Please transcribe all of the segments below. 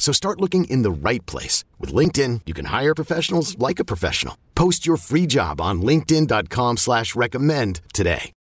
So start looking in the right place. With LinkedIn, you can hire professionals like a professional. Post your free job on linkedin.com slash recommend today.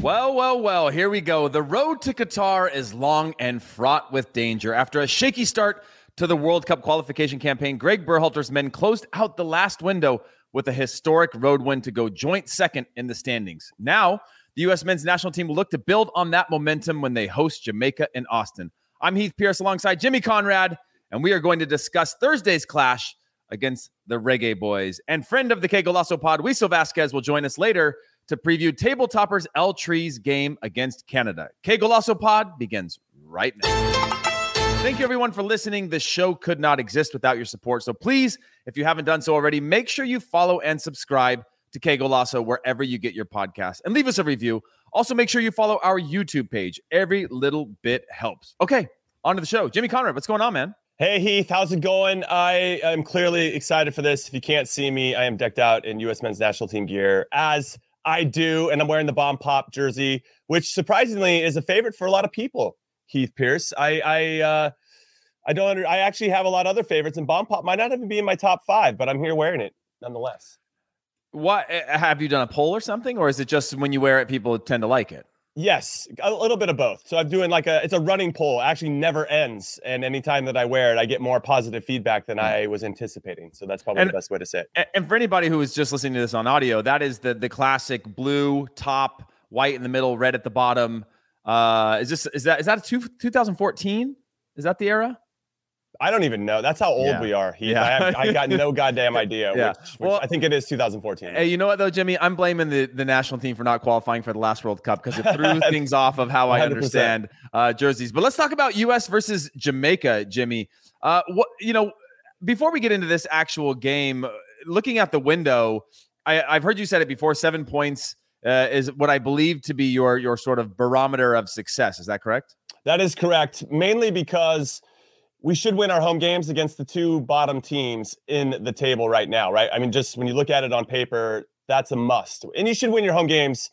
Well, well, well, here we go. The road to Qatar is long and fraught with danger. After a shaky start to the World Cup qualification campaign, Greg Berhalter's men closed out the last window with a historic road win to go joint second in the standings. Now, the U.S. men's national team will look to build on that momentum when they host Jamaica in Austin. I'm Heath Pearce alongside Jimmy Conrad, and we are going to discuss Thursday's clash against the Reggae Boys. And friend of the Que Golazo pod, Wiso Vasquez, will join us later to preview Table Toppers El Tri's game against Canada. Que Golazo pod begins right now. Thank you, everyone, for listening. The show could not exist without your support. So please, if you haven't done so already, make sure you follow and subscribe to Que Golazo wherever you get your podcast and leave us a review. Also, make sure you follow our YouTube page. Every little bit helps. Okay, on to the show. Jimmy Conrad, what's going on, man? Hey Heath, how's it going? I am clearly excited for this. If you can't see me, I am decked out in U.S. men's national team gear as I do, and I'm wearing the Bomb Pop jersey, which surprisingly is a favorite for a lot of people. Heath Pearce, I I uh, I don't under, I actually have a lot of other favorites, and Bomb Pop might not even be in my top five, but I'm here wearing it nonetheless. What eh, have you done a poll or something, or is it just when you wear it, people tend to like it? Yes, a little bit of both. So I'm doing like a it's a running poll. It actually never ends, and anytime that I wear it, I get more positive feedback than I was anticipating. So that's probably And- the best way to say it. And for anybody who is just listening to this on audio, that is the the classic blue top, white in the middle, red at the bottom. Uh, is this is that is that a two, 2014? Is that the era? I don't even know. That's how old Yeah. we are. Heath. Yeah. I, have, I got no goddamn idea. Yeah. Which, which Well- I think it is 2014. Hey, you know what though, Jimmy? I'm blaming the, the national team for not qualifying for the last World Cup because it threw things off of how I 100%. understand uh, jerseys. But let's talk about U.S. versus Jamaica, Jimmy. Uh, what you know, before we get into this actual game, uh, looking at the window, I, I've heard you said it before. Seven points uh, is what I believe to be your your sort of barometer of success. Is that correct? That is correct. Mainly because we should win our home games against the two bottom teams in the table right now, right? I mean, just when you look at it on paper, that's a must. And you should win your home games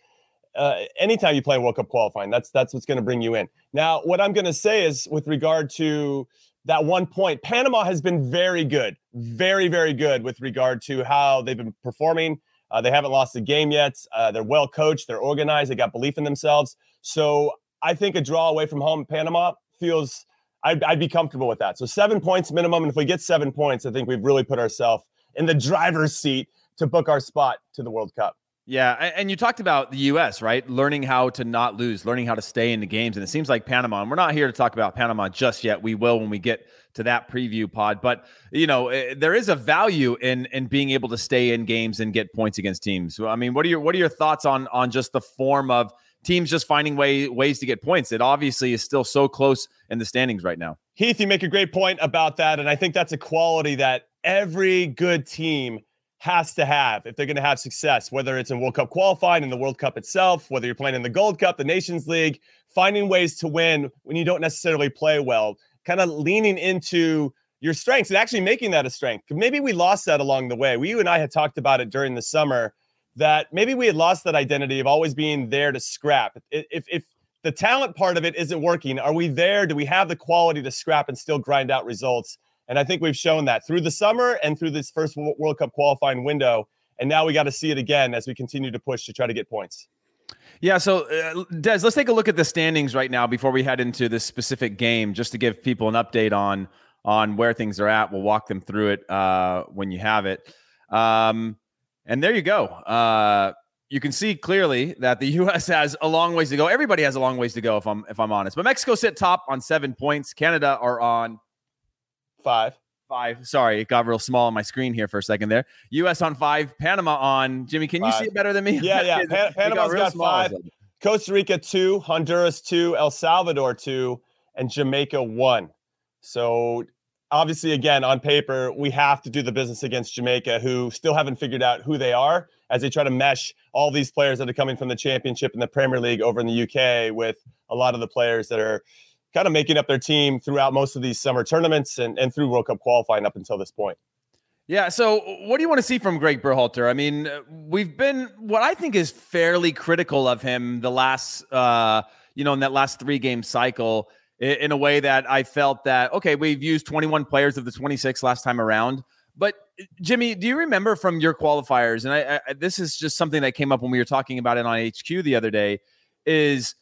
uh, anytime you play World Cup qualifying. That's that's what's going to bring you in. Now, what I'm going to say is with regard to that one point, Panama has been very good, very very good with regard to how they've been performing. Uh, they haven't lost a game yet. Uh, they're well coached. They're organized. They got belief in themselves. So I think a draw away from home, Panama feels. I'd, I'd be comfortable with that. So seven points minimum, and if we get seven points, I think we've really put ourselves in the driver's seat to book our spot to the World Cup. Yeah, and you talked about the U.S. right, learning how to not lose, learning how to stay in the games, and it seems like Panama. And we're not here to talk about Panama just yet. We will when we get to that preview pod. But you know, eh, there is a value in in being able to stay in games and get points against teams. I mean, what are your what are your thoughts on on just the form of teams just finding way ways to get points? It obviously is still so close in the standings right now. Heath, you make a great point about that. And I think that's a quality that every good team has to have if they're going to have success, whether it's in World Cup qualifying, in the World Cup itself, whether you're playing in the Gold Cup, the Nations League, finding ways to win when you don't necessarily play well, kind of leaning into your strengths and actually making that a strength. Maybe we lost that along the way. We, you and I had talked about it during the summer that maybe we had lost that identity of always being there to scrap. If, if, the talent part of it isn't working, are we there? Do we have the quality to scrap and still grind out results? And I think we've shown that through the summer and through this first World Cup qualifying window. And now we got to see it again as we continue to push to try to get points. Yeah, so uh, Des, let's take a look at the standings right now before we head into this specific game, just to give people an update on on where things are at. We'll walk them through it uh, when you have it. Um, and there you go. Uh, you can see clearly that the U.S. has a long ways to go. Everybody has a long ways to go, if I'm if I'm honest. But Mexico sit top on seven points. Canada are on Five. five. Sorry, it got real small on my screen here for a second there. U.S. on five. Panama on. Jimmy, can you see it better than me? Yeah, yeah. Pan- Panama's got small. five. Costa Rica two, Honduras two, El Salvador two, and Jamaica one. So obviously, again, on paper, we have to do the business against Jamaica, who still haven't figured out who they are as they try to mesh all these players that are coming from the championship and the Premier League over in the UK with a lot of the players that are kind of making up their team throughout most of these summer tournaments and, and through World Cup qualifying up until this point. Yeah. So, what do you want to see from Greg Berhalter? I mean, we've been what I think is fairly critical of him the last, uh, you know, in that last three game cycle in a way that I felt that, okay, we've used 21 players of the 26 last time around. But Jimmy, do you remember from your qualifiers? And I, I, this is just something that came up when we were talking about it on HQ the other day. Is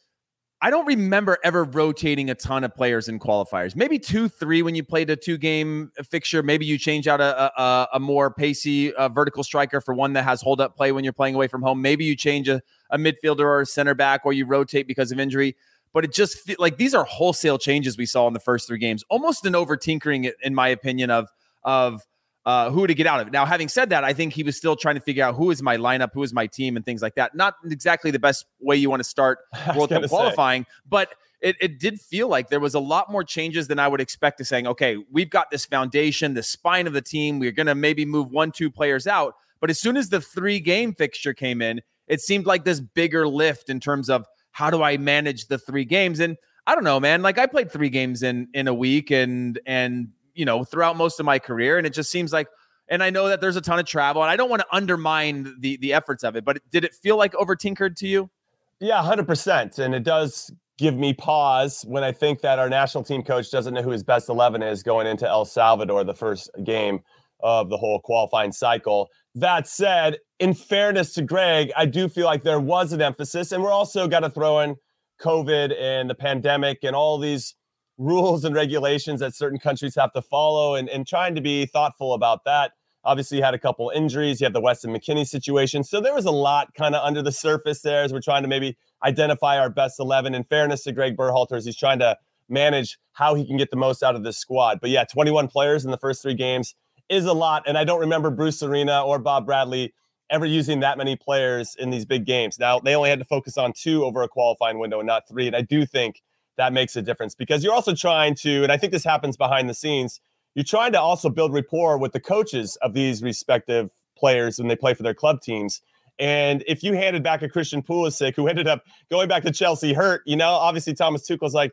I don't remember ever rotating a ton of players in qualifiers. Maybe two, three when you played a two game fixture. Maybe you change out a, a, a more pacey uh, vertical striker for one that has hold up play when you're playing away from home. Maybe you change a, a midfielder or a center back or you rotate because of injury but it just like these are wholesale changes we saw in the first three games, almost an over tinkering, in my opinion, of of uh, who to get out of it. Now, having said that, I think he was still trying to figure out who is my lineup, who is my team, and things like that. Not exactly the best way you want to start World Cup qualifying, say. but it, it did feel like there was a lot more changes than I would expect to saying, okay, we've got this foundation, the spine of the team. We're going to maybe move one, two players out. But as soon as the three game fixture came in, it seemed like this bigger lift in terms of how do I manage the three games? And I don't know, man. Like I played three games in in a week and and you know throughout most of my career, and it just seems like. And I know that there's a ton of travel, and I don't want to undermine the the efforts of it. But did it feel like over tinkered to you? Yeah, hundred percent. And it does give me pause when I think that our national team coach doesn't know who his best eleven is going into El Salvador, the first game of the whole qualifying cycle. That said, in fairness to Greg, I do feel like there was an emphasis, and we're also got to throw in COVID and the pandemic and all these rules and regulations that certain countries have to follow, and, and trying to be thoughtful about that. Obviously, you had a couple injuries. You had the Weston McKennie situation. So there was a lot kind of under the surface there as we're trying to maybe identify our best 11. In fairness to Greg Berhalter, as he's trying to manage how he can get the most out of this squad. But yeah, 21 players in the first three games is a lot. And I don't remember Bruce Arena or Bob Bradley ever using that many players in these big games. Now, they only had to focus on two over a qualifying window and not three. And I do think that makes a difference because you're also trying to, and I think this happens behind the scenes, you're trying to also build rapport with the coaches of these respective players when they play for their club teams. And if you handed back a Christian Pulisic who ended up going back to Chelsea hurt, you know, obviously Thomas Tuchel's like,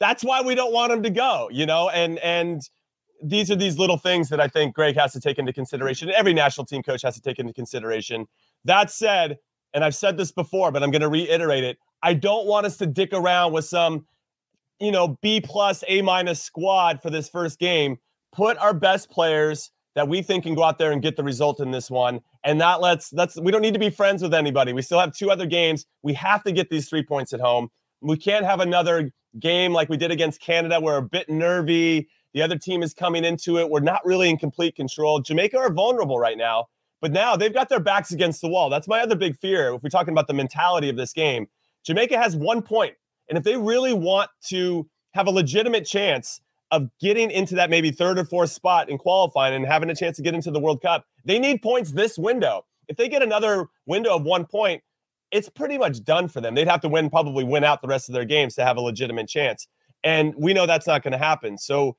that's why we don't want him to go, you know, and and these are these little things that I think Greg has to take into consideration. Every national team coach has to take into consideration. That said, and I've said this before, but I'm going to reiterate it. I don't want us to dick around with some, you know, B plus, A minus squad for this first game. Put our best players that we think can go out there and get the result in this one. And that lets let's we don't need to be friends with anybody. We still have two other games. We have to get these three points at home. We can't have another game like we did against Canada. We're a bit nervy the other team is coming into it. We're not really in complete control. Jamaica are vulnerable right now, but now they've got their backs against the wall. That's my other big fear. If we're talking about the mentality of this game, Jamaica has one point, and if they really want to have a legitimate chance of getting into that maybe third or fourth spot in qualifying and having a chance to get into the World Cup, they need points this window. If they get another window of one point, it's pretty much done for them. They'd have to win, probably win out the rest of their games to have a legitimate chance. And we know that's not going to happen. So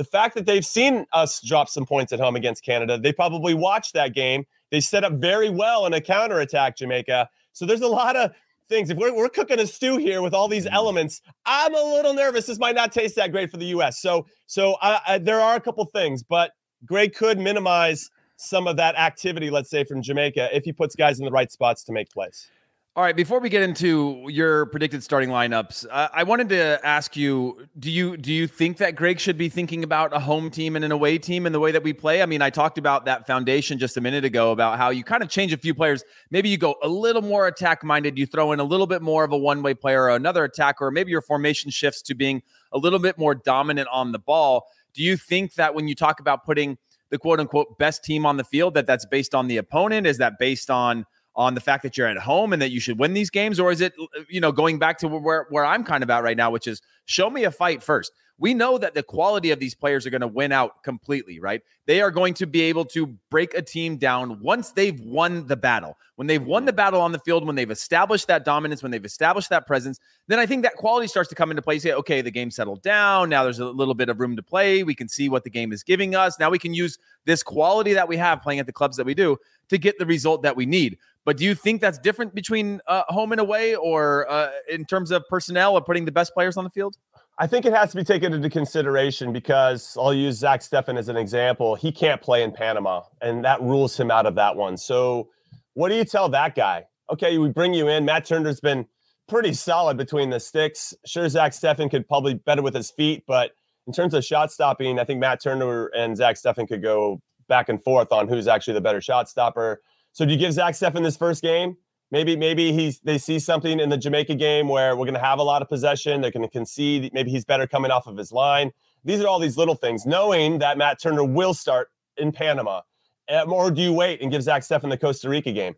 the fact that they've seen us drop some points at home against Canada, they probably watched that game. They set up very well in a counterattack, Jamaica. So there's a lot of things. If we're, we're cooking a stew here with all these mm-hmm. elements, I'm a little nervous. This might not taste that great for the U.S. So, so I, I, there are a couple things, but Greg could minimize some of that activity, let's say, from Jamaica if he puts guys in the right spots to make plays. All right, before we get into your predicted starting lineups, uh, I wanted to ask you: Do you do you think that Greg should be thinking about a home team and an away team in the way that we play? I mean, I talked about that foundation just a minute ago about how you kind of change a few players. Maybe you go a little more attack minded. You throw in a little bit more of a one way player or another attacker, or maybe your formation shifts to being a little bit more dominant on the ball. Do you think that when you talk about putting the quote unquote best team on the field, that that's based on the opponent? Is that based on on the fact that you're at home and that you should win these games or is it you know going back to where where I'm kind of at right now which is show me a fight first we know that the quality of these players are going to win out completely, right? They are going to be able to break a team down once they've won the battle. When they've won the battle on the field, when they've established that dominance, when they've established that presence, then I think that quality starts to come into play. You say, okay, the game settled down. Now there's a little bit of room to play. We can see what the game is giving us. Now we can use this quality that we have playing at the clubs that we do to get the result that we need. But do you think that's different between uh, home and away, or uh, in terms of personnel or putting the best players on the field? I think it has to be taken into consideration because I'll use Zach Steffen as an example. He can't play in Panama, and that rules him out of that one. So, what do you tell that guy? Okay, we bring you in. Matt Turner's been pretty solid between the sticks. Sure, Zach Steffen could probably better with his feet, but in terms of shot stopping, I think Matt Turner and Zach Steffen could go back and forth on who's actually the better shot stopper. So do you give Zach Steffen this first game? Maybe maybe he's they see something in the Jamaica game where we're going to have a lot of possession. They're going to concede. Maybe he's better coming off of his line. These are all these little things. Knowing that Matt Turner will start in Panama, um, or do you wait and give Zach Steffen the Costa Rica game?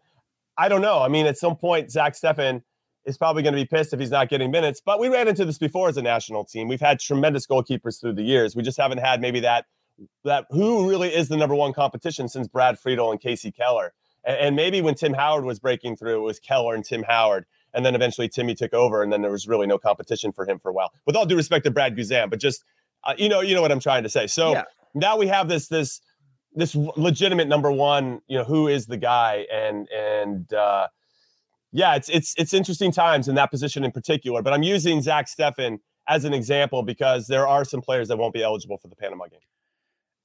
I don't know. I mean, at some point, Zach Steffen is probably going to be pissed if he's not getting minutes. But we ran into this before as a national team. We've had tremendous goalkeepers through the years. We just haven't had maybe that that who really is the number one competition since Brad Friedel and Kasey Keller. And, and, maybe when Tim Howard was breaking through, it was Keller and Tim Howard. And then eventually Timmy took over, and then there was really no competition for him for a while. With all due respect to Brad Guzan, but just uh, you know, you know what I'm trying to say. So yeah. now we have this this this legitimate number one. You know, who is the guy? And and uh, yeah, it's it's it's interesting times in that position in particular. But I'm using Zach Steffen as an example because there are some players that won't be eligible for the Panama game.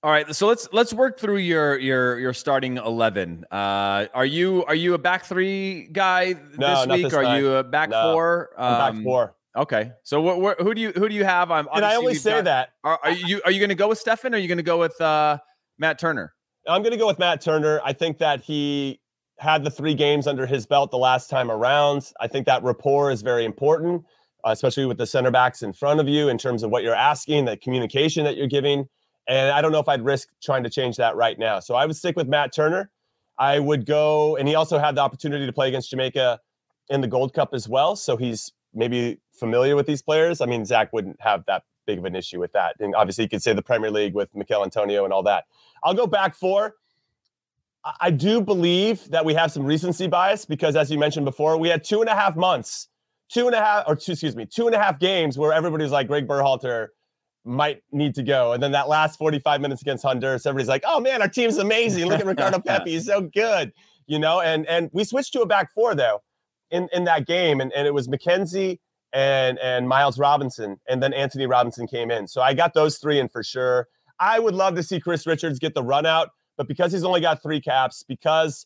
All right, so let's let's work through your your your starting eleven. Uh, are you are you a back three guy no, this week? This are time. you a back no, four? Um, back four. Okay, so what, what, who do you who do you have? I'm and I only say got, that. Are, are, you are you going to go with Steffen? Or are you going to go with uh, Matt Turner? I'm going to go with Matt Turner. I think that he had the three games under his belt the last time around. I think that rapport is very important, uh, especially with the center backs in front of you in terms of what you're asking, the communication that you're giving. And I don't know if I'd risk trying to change that right now. So I would stick with Matt Turner. I would go, and he also had the opportunity to play against Jamaica in the Gold Cup as well. So he's maybe familiar with these players. I mean, Zach wouldn't have that big of an issue with that. And obviously, you could say the Premier League with Michail Antonio and all that. I'll go back four. I do believe that we have some recency bias because, as you mentioned before, we had two and a half months, two and a half, or two, excuse me, two and a half games where everybody's like, Greg Berhalter might need to go. And then that last 45 minutes against Honduras, everybody's like, oh man, our team's amazing. Look at Ricardo Pepi. He's so good. You know, and and we switched to a back four though in, in that game. And, and it was McKenzie and and Miles Robinson. And then Antonee Robinson came in. So I got those three in for sure. I would love to see Chris Richards get the run out, but because he's only got three caps, because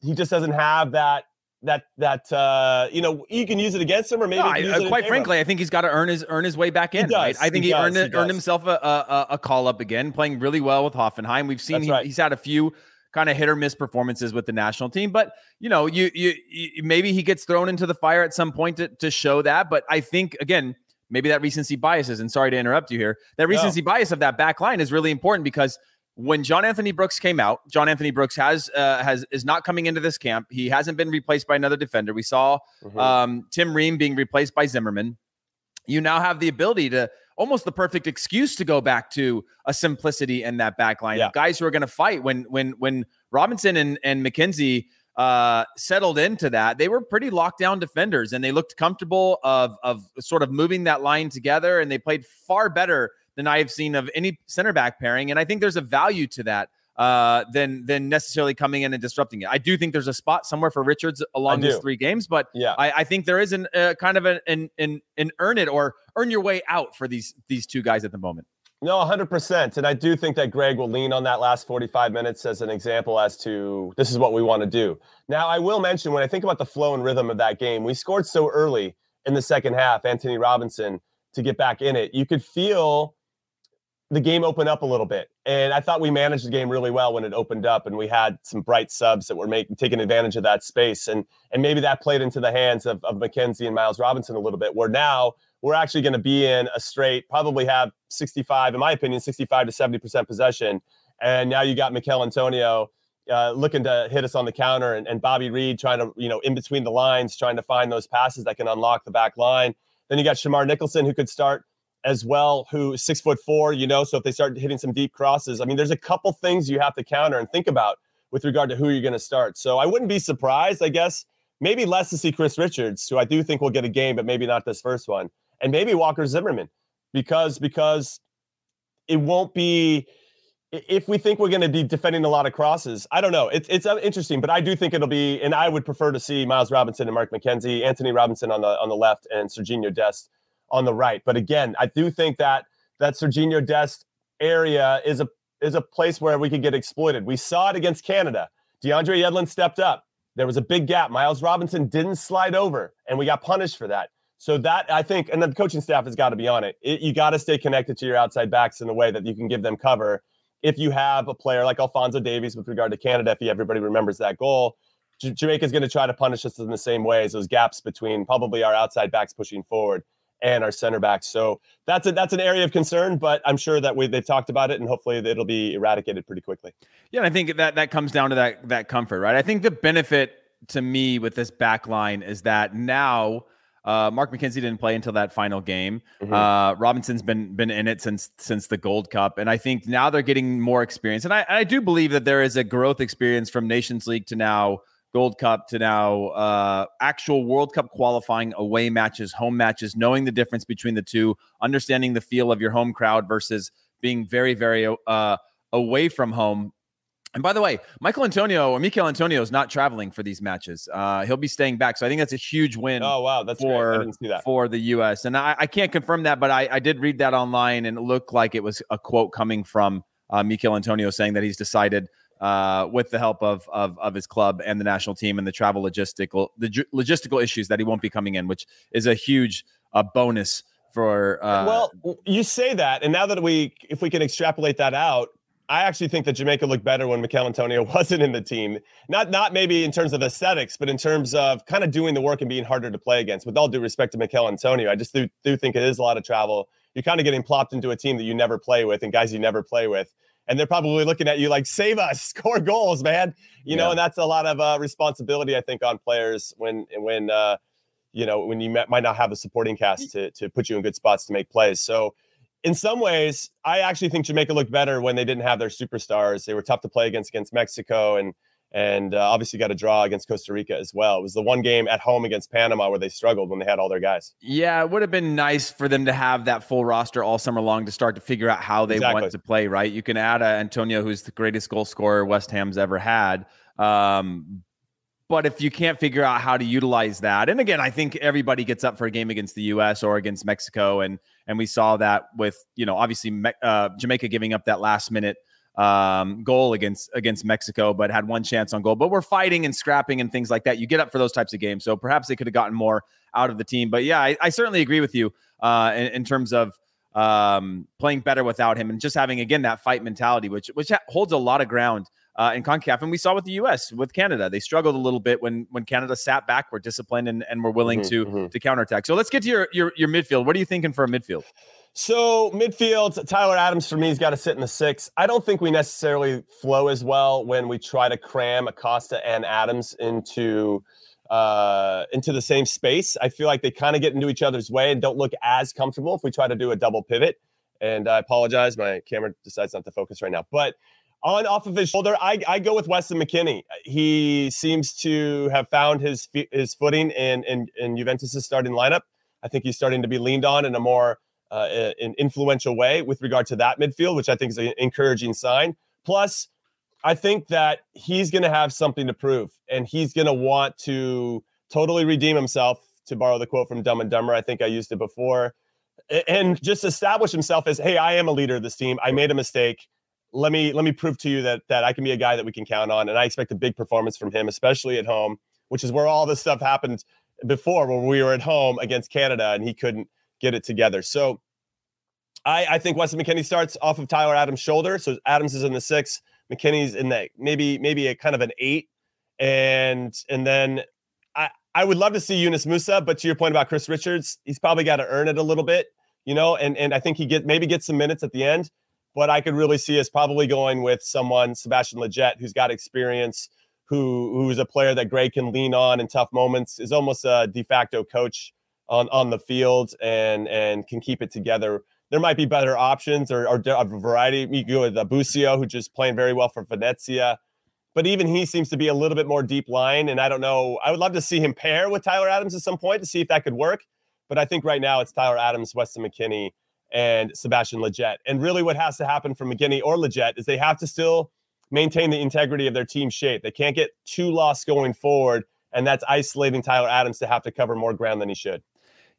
he just doesn't have that that that uh, you know you can use it against him or maybe no, I, uh, quite frankly I think he's got to earn his earn his way back in. Right? I think he, he earned he earned himself a, a, a, call up again, playing really well with Hoffenheim. We've seen he, right. he's had a few kind of hit or miss performances with the national team, but you know you, you, you maybe he gets thrown into the fire at some point to, to show that. But I think again maybe that recency bias is, and sorry to interrupt you here, that recency no. bias of that back line is really important because when John Anthony Brooks came out, John Anthony Brooks has uh, has is not coming into this camp. He hasn't been replaced by another defender. We saw mm-hmm. um, Tim Ream being replaced by Zimmerman. You now have the ability to almost the perfect excuse to go back to a simplicity in that back line yeah. guys who are going to fight. When when when Robinson and and McKenzie uh, settled into that, they were pretty locked down defenders and they looked comfortable of of sort of moving that line together and they played far better than I have seen of any center back pairing. And I think there's a value to that uh, than than necessarily coming in and disrupting it. I do think there's a spot somewhere for Richards along these three games, but yeah, I, I think there is an uh, kind of an, an an an earn it or earn your way out for these these two guys at the moment. No, 100%. And I do think that Greg will lean on that last 45 minutes as an example as to this is what we want to do. Now, I will mention when I think about the flow and rhythm of that game, we scored so early in the second half, Antonee Robinson, to get back in it. You could feel the game opened up a little bit. And I thought we managed the game really well when it opened up and we had some bright subs that were making taking advantage of that space. And and maybe that played into the hands of, of McKenzie and Miles Robinson a little bit, where now we're actually going to be in a straight, probably have 65, in my opinion, 65 to 70% possession. And now you got Michail Antonio uh, looking to hit us on the counter and, and Bobby Reid trying to, you know, in between the lines, trying to find those passes that can unlock the back line. Then you got Shamar Nicholson who could start as well, who six foot four, you know. So if they start hitting some deep crosses, I mean, there's a couple things you have to counter and think about with regard to who you're going to start. So I wouldn't be surprised, I guess, maybe less to see Chris Richards, who I do think will get a game, but maybe not this first one, and maybe Walker Zimmerman, because because it won't be if we think we're going to be defending a lot of crosses, I don't know. It's it's uh, interesting, but I do think it'll be, and I would prefer to see Miles Robinson and Mark McKenzie, Antonee Robinson on the on the left, and Serginho Dest on the right. But again, I do think that that Serginho Dest area is a is a place where we could get exploited. We saw it against Canada. DeAndre Yedlin stepped up. There was a big gap. Miles Robinson didn't slide over, and we got punished for that. So that I think, and the coaching staff has got to be on it. it you got to stay connected to your outside backs in a way that you can give them cover if you have a player like Alphonso Davies with regard to Canada, if everybody remembers that goal, J- Jamaica is going to try to punish us in the same way as those gaps between probably our outside backs pushing forward and our center backs. So that's a, that's an area of concern, but I'm sure that we, they've talked about it and hopefully it'll be eradicated pretty quickly. Yeah, I think that that comes down to that that comfort, right? I think the benefit to me with this back line is that now uh, Mark McKenzie didn't play until that final game. Mm-hmm. Uh, Robinson's been been in it since since the Gold Cup, and I think now they're getting more experience. And I, I do believe that there is a growth experience from Nations League to now Gold Cup to now uh, actual World Cup qualifying away matches, home matches, knowing the difference between the two, understanding the feel of your home crowd versus being very very uh, away from home and by the way, Michael Antonio or Michail Antonio is not traveling for these matches. Uh, he'll be staying back. So I think that's a huge win. Oh wow, that's for that. for the U.S. And I, I, can't confirm that, but I, I, did read that online, and it looked like it was a quote coming from uh, Michail Antonio saying that he's decided, uh, with the help of, of of his club and the national team and the travel logistical the logistical issues, that he won't be coming in, which is a huge uh, bonus for. Uh, well, you say that, and now that we, if we can extrapolate that out I actually think that Jamaica looked better when Michail Antonio wasn't in the team. Not not maybe in terms of aesthetics, but in terms of kind of doing the work and being harder to play against. With all due respect to Michail Antonio, I just do, do think it is a lot of travel. You're kind of getting plopped into a team that you never play with and guys you never play with. And they're probably looking at you like, save us, score goals, man. You yeah. know, and that's a lot of uh, responsibility, I think, on players when when uh, you know when you might not have the supporting cast to to put you in good spots to make plays. So in some ways, I actually think Jamaica looked better when they didn't have their superstars. They were tough to play against against Mexico and and uh, obviously got a draw against Costa Rica as well. It was the one game at home against Panama where they struggled when they had all their guys. Yeah, it would have been nice for them to have that full roster all summer long to start to figure out how they exactly. want to play. Right, you can add a Antonio, who's the greatest goal scorer West Ham's ever had. Um, but if you can't figure out how to utilize that, and again, I think everybody gets up for a game against the U.S. or against Mexico, and and we saw that with you know obviously uh, Jamaica giving up that last minute um, goal against against Mexico, but had one chance on goal. But we're fighting and scrapping and things like that. You get up for those types of games, so perhaps they could have gotten more out of the team. But yeah, I, I certainly agree with you uh, in, in terms of um, playing better without him and just having again that fight mentality, which which holds a lot of ground uh, in CONCACAF. And we saw with the U.S. with Canada, they struggled a little bit when when Canada sat back, were disciplined, and, and were willing mm-hmm, to mm-hmm. to counterattack. So let's get to your, your your midfield. What are you thinking for a midfield? So midfield, Tyler Adams for me has got to sit in the six. I don't think we necessarily flow as well when we try to cram Acosta and Adams into uh, into the same space. I feel like they kind of get into each other's way and don't look as comfortable if we try to do a double pivot. And I apologize, my camera decides not to focus right now. But on off of his shoulder, I, I go with Weston McKennie. He seems to have found his his footing in in, in Juventus' starting lineup. I think he's starting to be leaned on in a more uh, an influential way with regard to that midfield, which I think is an encouraging sign. Plus, I think that he's going to have something to prove, and he's going to want to totally redeem himself. To borrow the quote from Dumb and Dumber, I think I used it before, and just establish himself as, "Hey, I am a leader of this team. I made a mistake let me let me prove to you that that I can be a guy that we can count on, and I expect a big performance from him, especially at home, which is where all this stuff happened before, when we were at home against Canada and he couldn't get it together. So I, I think Weston McKennie starts off of Tyler Adams' shoulder. So Adams is in the six, McKennie's in the maybe maybe a kind of an eight, and and then I I would love to see Yunus Musa, but to your point about Chris Richards, he's probably got to earn it a little bit, you know, and and I think he get maybe get some minutes at the end but I could really see us probably going with someone, Sebastian Lletget, who's got experience, who who's a player that Greg can lean on in tough moments, is almost a de facto coach on on the field and and can keep it together. There might be better options or, or a variety. You go with Busio, who just playing very well for Venezia but even he seems to be a little bit more deep line. And I don't know. I would love to see him pair with Tyler Adams at some point to see if that could work. But I think right now it's Tyler Adams, Weston McKennie, and Sebastian Lletget. And really, what has to happen for McKennie or Lletget is they have to still maintain the integrity of their team shape. They can't get too lost going forward. And that's isolating Tyler Adams to have to cover more ground than he should.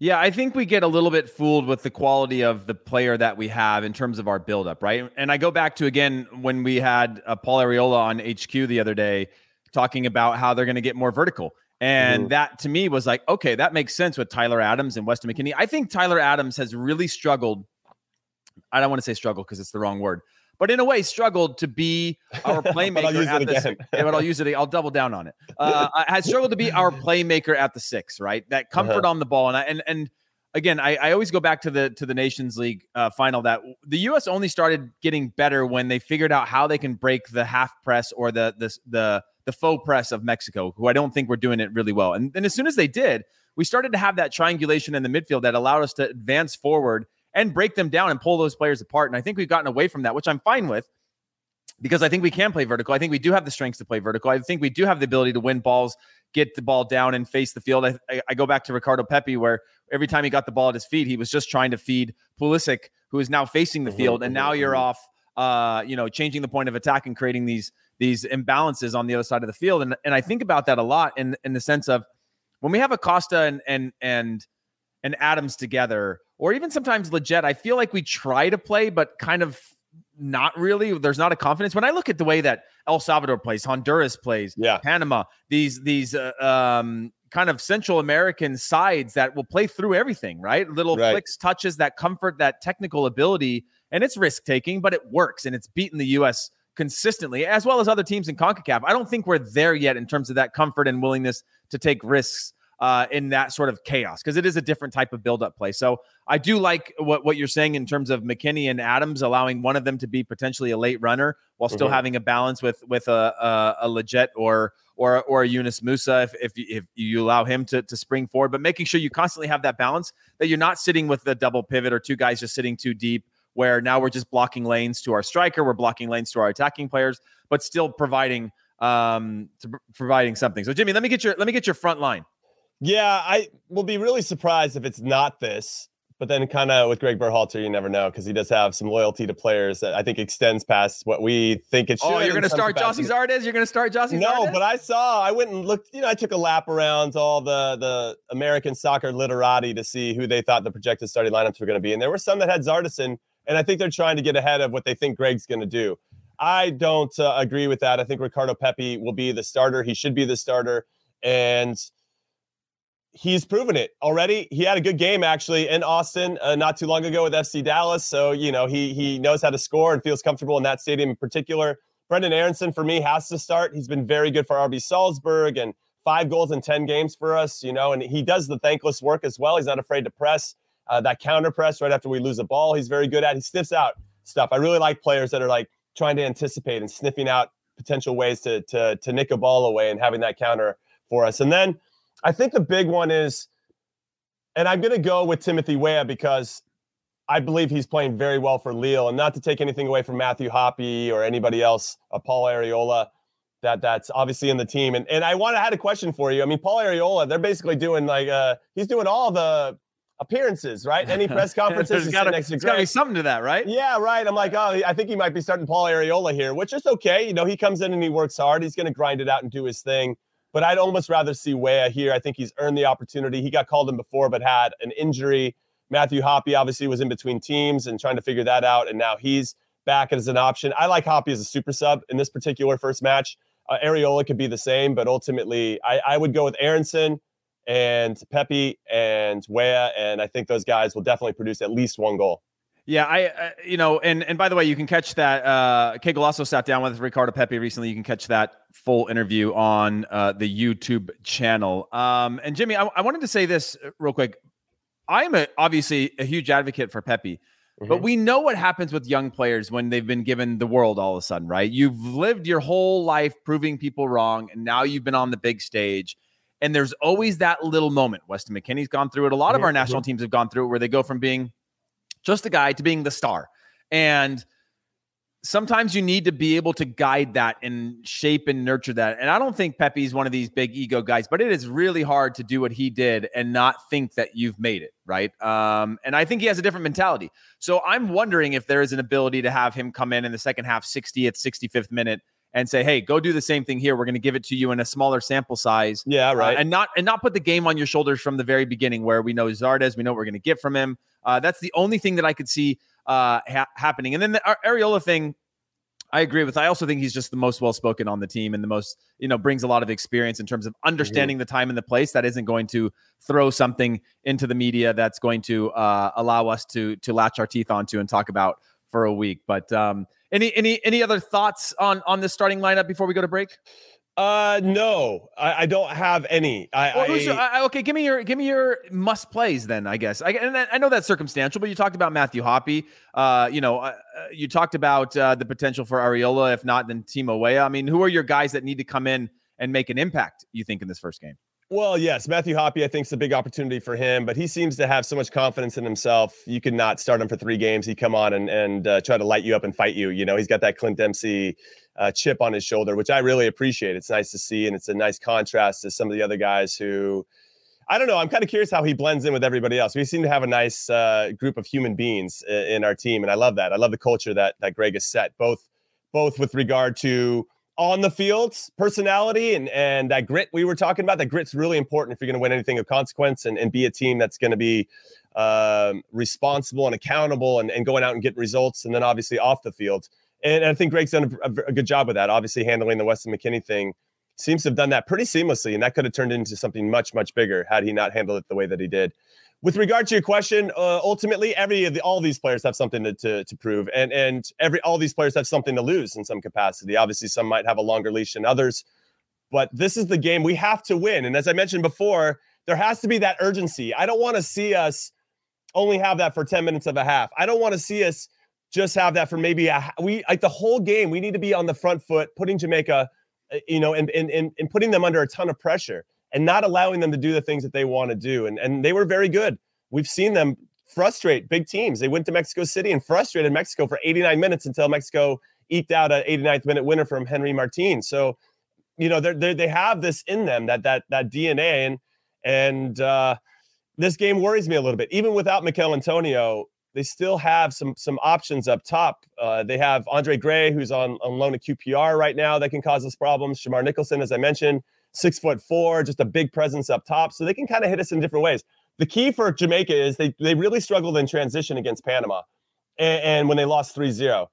Yeah, I think we get a little bit fooled with the quality of the player that we have in terms of our buildup, right? And I go back to again when we had uh, Paul Arriola on HQ the other day talking about how they're going to get more vertical. And mm-hmm. that to me was like, okay, that makes sense with Tyler Adams and Weston McKennie. I think Tyler Adams has really struggled. I don't want to say struggle because it's the wrong word, but in a way struggled to be our playmaker at the yeah, but I'll use it. I'll double down on it. Uh, has struggled to be our playmaker at the six, right? That comfort Uh-huh. on the ball, and I, and and again, I, I always go back to the to the Nations League uh, final that the U.S. only started getting better when they figured out how they can break the half press or the the the the faux press of Mexico, who I don't think were doing it really well. And then as soon as they did, we started to have that triangulation in the midfield that allowed us to advance forward and break them down and pull those players apart. And I think we've gotten away from that, which I'm fine with because I think we can play vertical. I think we do have the strengths to play vertical. I think we do have the ability to win balls, get the ball down, and face the field. I, I, I go back to Ricardo Pepi, where every time he got the ball at his feet, he was just trying to feed Pulisic, who is now facing the Mhm, field, and mhm, now you're mhm. off. Uh, you know, changing the point of attack and creating these these imbalances on the other side of the field, and and I think about that a lot in in the sense of when we have Acosta and and and and Adams together, or even sometimes Lletget, I feel like we try to play, but kind of not really. There's not a confidence. When I look at the way that El Salvador plays, Honduras plays, Yeah. Panama, these these uh, um, kind of Central American sides that will play through everything, right? Little Right. flicks, touches, that comfort, that technical ability, and it's risk taking, but it works and it's beaten the U.S. consistently, as well as other teams in Concacaf. I don't think we're there yet in terms of that comfort and willingness to take risks uh, in that sort of chaos because it is a different type of build-up play. So I do like what what you're saying in terms of McKennie and Adams allowing one of them to be potentially a late runner while still Mhm. having a balance with with a a, a Lletget or or or a Yunus Musa if if you, if you allow him to to spring forward, but making sure you constantly have that balance that you're not sitting with the double pivot or two guys just sitting too deep. Where now we're just blocking lanes to our striker, we're blocking lanes to our attacking players, but still providing um to, providing something. So Jimmy, let me get your let me get your front line. Yeah, I will be really surprised if it's not this. But then, kind of with Greg Berhalter, you never know because he does have some loyalty to players that I think extends past what we think it should. Be. Oh, you're going to start. Gyasi Zardes? You're going to start Jossie No, Zardes? but I saw. I went and looked. You know, I took a lap around all the the American soccer literati to see who they thought the projected starting lineups were going to be, and there were some that had Zardison, and I think they're trying to get ahead of what they think Greg's going to do. I don't uh, agree with that. I think Ricardo Pepi will be the starter. He should be the starter, and he's proven it already. He had a good game actually in Austin uh, not too long ago with FC Dallas. So you know he he knows how to score and feels comfortable in that stadium in particular. Brenden Aaronson for me has to start. He's been very good for RB Salzburg and five goals in ten games for us. You know, and he does the thankless work as well. He's not afraid to press uh, that counter press right after we lose a ball. He's very good at. He sniffs out stuff. I really like players that are like trying to anticipate and sniffing out potential ways to to to nick a ball away and having that counter for us. And then I think the big one is, and I'm going to go with Timothy Weah because I believe he's playing very well for Lille, and not to take anything away from Matthew Hoppe or anybody else, uh, Paul Arriola, that that's obviously in the team. And and I want to had a question for you. I mean, Paul Arriola, they're basically doing like uh he's doing all the appearances, right? Any press conferences, gotta, next to there's be something to that, right? Yeah, right. I'm like, oh, I think he might be starting Paul Arriola here, which is okay. You know, he comes in and he works hard. He's going to grind it out and do his thing. But I'd almost rather see Weah here. I think he's earned the opportunity. He got called in before, but had an injury. Matthew Hoppe obviously was in between teams and trying to figure that out, and now he's back as an option. I like Hoppe as a super sub in this particular first match. Uh, Arriola could be the same, but ultimately, I, I would go with Aaronson and Pepi and Weah, and I think those guys will definitely produce at least one goal. Yeah, I, uh, you know, and and by the way, you can catch that. Uh, Kegel also sat down with Ricardo Pepi recently. You can catch that full interview on uh, the YouTube channel. Um, and Jimmy, I, I wanted to say this uh, real quick. I'm a, obviously a huge advocate for Pepi, but Mhm. we know what happens with young players when they've been given the world all of a sudden, right? You've lived your whole life proving people wrong, and now you've been on the big stage. And there's always that little moment. Weston McKennie's gone through it. A lot of our national teams have gone through it where they go from being just a guy to being the star. And sometimes you need to be able to guide that and shape and nurture that. And I don't think Pepi's one of these big ego guys, but it is really hard to do what he did and not think that you've made it, right? Um, and I think he has a different mentality. So I'm wondering if there is an ability to have him come in in the second half, 60th, 65th minute. And say, hey, go do the same thing here. We're going to give it to you in a smaller sample size. Yeah, uh, right. and not and not put the game on your shoulders from the very beginning, where we know Zardes, we know what we're going to get from him. Uh, that's the only thing that I could see uh, ha- happening. And then the Arriola thing, I agree with. I also think he's just the most well spoken on the team and the most, you know, brings a lot of experience in terms of understanding mm-hmm. the time and the place. That isn't going to throw something into the media that's going to uh, allow us to to latch our teeth onto and talk about for a week. But um, any any any other thoughts on on this starting lineup before we go to break? Uh, no, I, I don't have any. I, well, your, I, okay, give me your give me your must plays then. I guess. I, and I know that's circumstantial, but you talked about Matthew Hoppe. Uh, you know, uh, uh, you talked about uh, the potential for Arriola. If not, then Timo Weah. I mean, who are your guys that need to come in and make an impact? You think in this first game? Well, yes, Matthew Hoppe, I think, is a big opportunity for him, but he seems to have so much confidence in himself. You could not start him for three games. He come on and and uh, try to light you up and fight you. You know, he's got that Clint Dempsey uh, chip on his shoulder, which I really appreciate. It's nice to see, and it's a nice contrast to some of the other guys who. I don't know. I'm kind of curious how he blends in with everybody else. We seem to have a nice uh, group of human beings in our team, and I love that. I love the culture that that Greg has set, both both with regard to on the field personality and and that grit we were talking about. That grit's really important if you're going to win anything of consequence and, and be a team that's going to be um, responsible and accountable and, and going out and getting results. And then obviously off the field. And I think Greg's done a, a, good job with that. Obviously, handling the Weston McKennie thing seems to have done that pretty seamlessly, and that could have turned into something much, much bigger had he not handled it the way that he did. With regard to your question, uh, ultimately, every the, all these players have something to, to, to prove, and and every all these players have something to lose in some capacity. Obviously, some might have a longer leash than others, but this is the game we have to win. And as I mentioned before, there has to be that urgency. I don't want to see us only have that for 10 minutes of a half. I don't want to see us just have that for maybe a we like the whole game. We need to be on the front foot, putting Jamaica, uh, you know, and and and, and putting them under a ton of pressure and not allowing them to do the things that they want to do. And and they were very good. We've seen them frustrate big teams. They went to Mexico City and frustrated Mexico for 89 minutes until Mexico eked out an 89th minute winner from Henry Martin. So, you know, they they they have this in them that that that DNA and and uh, this game worries me a little bit. Even without Michail Antonio, they still have some some options up top. Uh, they have Andre Gray, who's on, on loan at QPR right now, that can cause us problems. Shamar Nicholson, as I mentioned, six foot four, just a big presence up top. So they can kind of hit us in different ways. The key for Jamaica is they they really struggled in transition against Panama, and, and when they lost 3-0.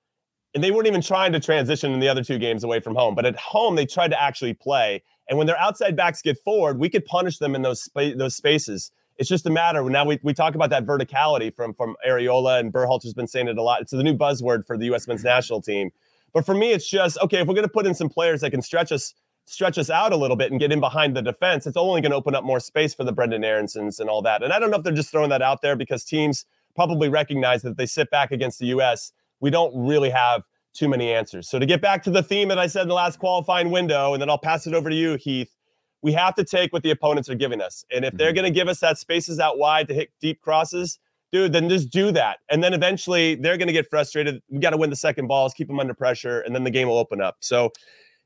And they weren't even trying to transition in the other two games away from home. But at home, they tried to actually play. And when their outside backs get forward, we could punish them in those spa- those spaces it's just a matter. Now we, we talk about that verticality from from Arriola, and Berhalter's been saying it a lot. It's the new buzzword for the U.S. men's national team. But for me, it's just okay. If we're going to put in some players that can stretch us stretch us out a little bit and get in behind the defense, it's only going to open up more space for the Brenden Aaronsons and all that. And I don't know if they're just throwing that out there because teams probably recognize that if they sit back against the U.S., we don't really have too many answers. So to get back to the theme that I said in the last qualifying window, and then I'll pass it over to you, Heath we have to take what the opponents are giving us. And if they're mm-hmm. going to give us that spaces out wide to hit deep crosses, dude, then just do that. And then eventually they're going to get frustrated. We got to win the second balls, keep them under pressure, and then the game will open up. So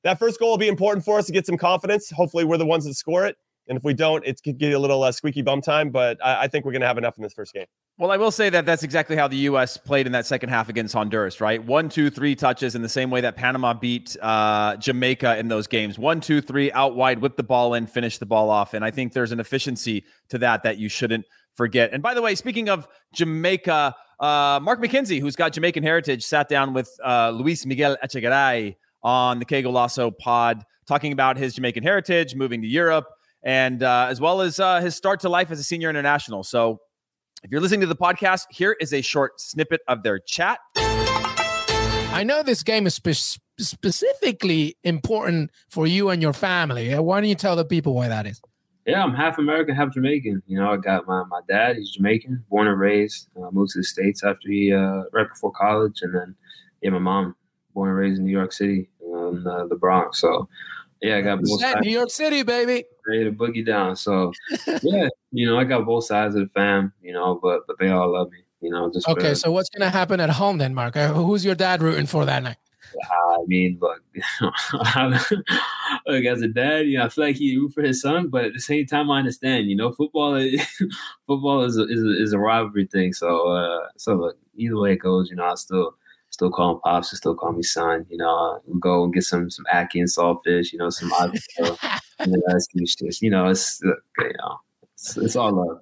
that first goal will be important for us to get some confidence. Hopefully, we're the ones that score it. And if we don't, it could get a little uh, squeaky bum time. But I, I think we're going to have enough in this first game. Well, I will say that that's exactly how the U.S. played in that second half against Honduras, right? One, two, three touches in the same way that Panama beat uh, Jamaica in those games. One, two, three, out wide, whip the ball in, finish the ball off. And I think there's an efficiency to that that you shouldn't forget. And by the way, speaking of Jamaica, uh, Mark McKenzie, who's got Jamaican heritage, sat down with uh, Luis Miguel Echegaray on the Que Golazo pod, talking about his Jamaican heritage, moving to Europe, and uh, as well as uh, his start to life as a senior international. So if you're listening to the podcast, here is a short snippet of their chat. I know this game is spe- specifically important for you and your family. Why don't you tell the people why that is? Yeah, I'm half American, half Jamaican. You know, I got my, my dad, he's Jamaican, born and raised. Uh, moved to the States after he, uh, right before college. And then, yeah, my mom, born and raised in New York City, in uh, the Bronx. So, Yeah, I got both sides. New York City, baby. Ready to boogie down. So yeah, you know, I got both sides of the fam, you know, but but they all love me. You know, just okay. For, so what's gonna happen at home then, Mark? Uh, who's your dad rooting for that night? I mean, look, look, as a dad, you know, I feel like he root for his son, but at the same time, I understand. You know, football, football is a, is a, is a rivalry thing. So, uh, so look, either way it goes, you know, I still still call him pops, and still call me son. You know, we'll go and get some some ackee and saltfish. You know, some and then just you know, it's uh, you know, it's, it's all love.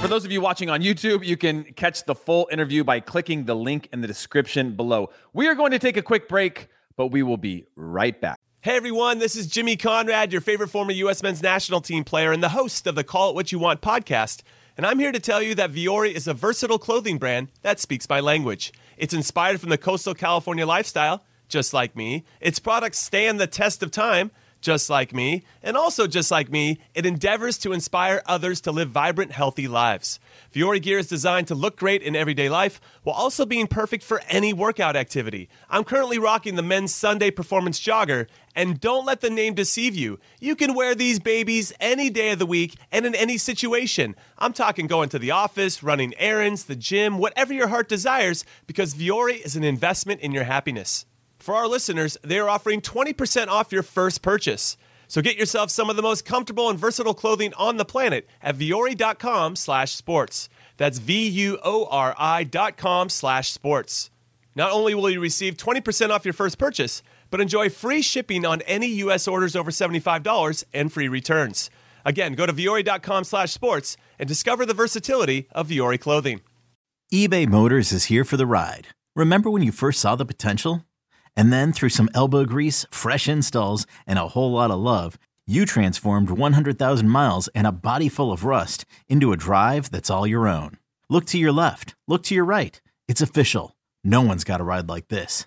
For those of you watching on YouTube, you can catch the full interview by clicking the link in the description below. We are going to take a quick break, but we will be right back. Hey everyone, this is Jimmy Conrad, your favorite former U.S. men's national team player and the host of the Call It What You Want podcast. And I'm here to tell you that Vuori is a versatile clothing brand that speaks my language. It's inspired from the coastal California lifestyle, just like me. Its products stand the test of time just like me, and also just like me, it endeavors to inspire others to live vibrant, healthy lives. Vuori gear is designed to look great in everyday life while also being perfect for any workout activity. I'm currently rocking the men's Sunday Performance Jogger, and don't let the name deceive you. You can wear these babies any day of the week and in any situation. I'm talking going to the office, running errands, the gym, whatever your heart desires, because Vuori is an investment in your happiness. For our listeners, they are offering 20% off your first purchase. So get yourself some of the most comfortable and versatile clothing on the planet at vuori.com slash sports. That's V-U-O-R-I dot com slash sports. Not only will you receive 20% off your first purchase, but enjoy free shipping on any U.S. orders over $75 and free returns. Again, go to vuori.com slash sports and discover the versatility of Vuori clothing. eBay Motors is here for the ride. Remember when you first saw the potential? And then through some elbow grease, fresh installs, and a whole lot of love, you transformed 100,000 miles and a body full of rust into a drive that's all your own. Look to your left, look to your right. It's official. No one's got a ride like this.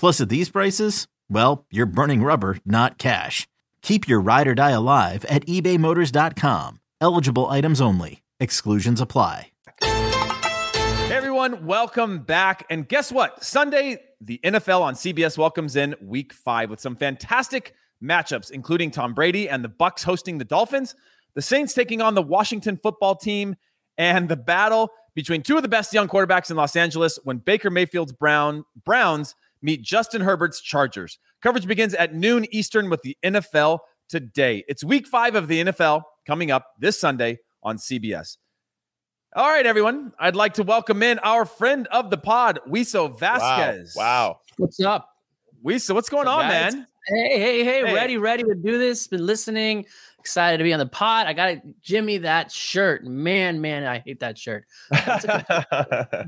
Plus, at these prices, well, you're burning rubber, not cash. Keep your ride or die alive at ebaymotors.com. Eligible items only. Exclusions apply. Hey everyone, welcome back. And guess what? Sunday, the NFL on CBS welcomes in week five with some fantastic matchups, including Tom Brady and the Bucs hosting the Dolphins, the Saints taking on the Washington football team, and the battle between two of the best young quarterbacks in Los Angeles when Baker Mayfield's Brown Browns meet Justin Herbert's Chargers. Coverage begins at noon Eastern with the NFL today. It's week five of the NFL coming up this Sunday on CBS. All right, everyone. I'd like to welcome in our friend of the pod, Wiso Vasquez. Wow. wow. What's up? Wiso, what's going on, guys? man? Hey, hey, hey, hey, ready, ready to do this. Been listening, excited to be on the pod. I got Jimmy that shirt. Man, man, I hate that shirt.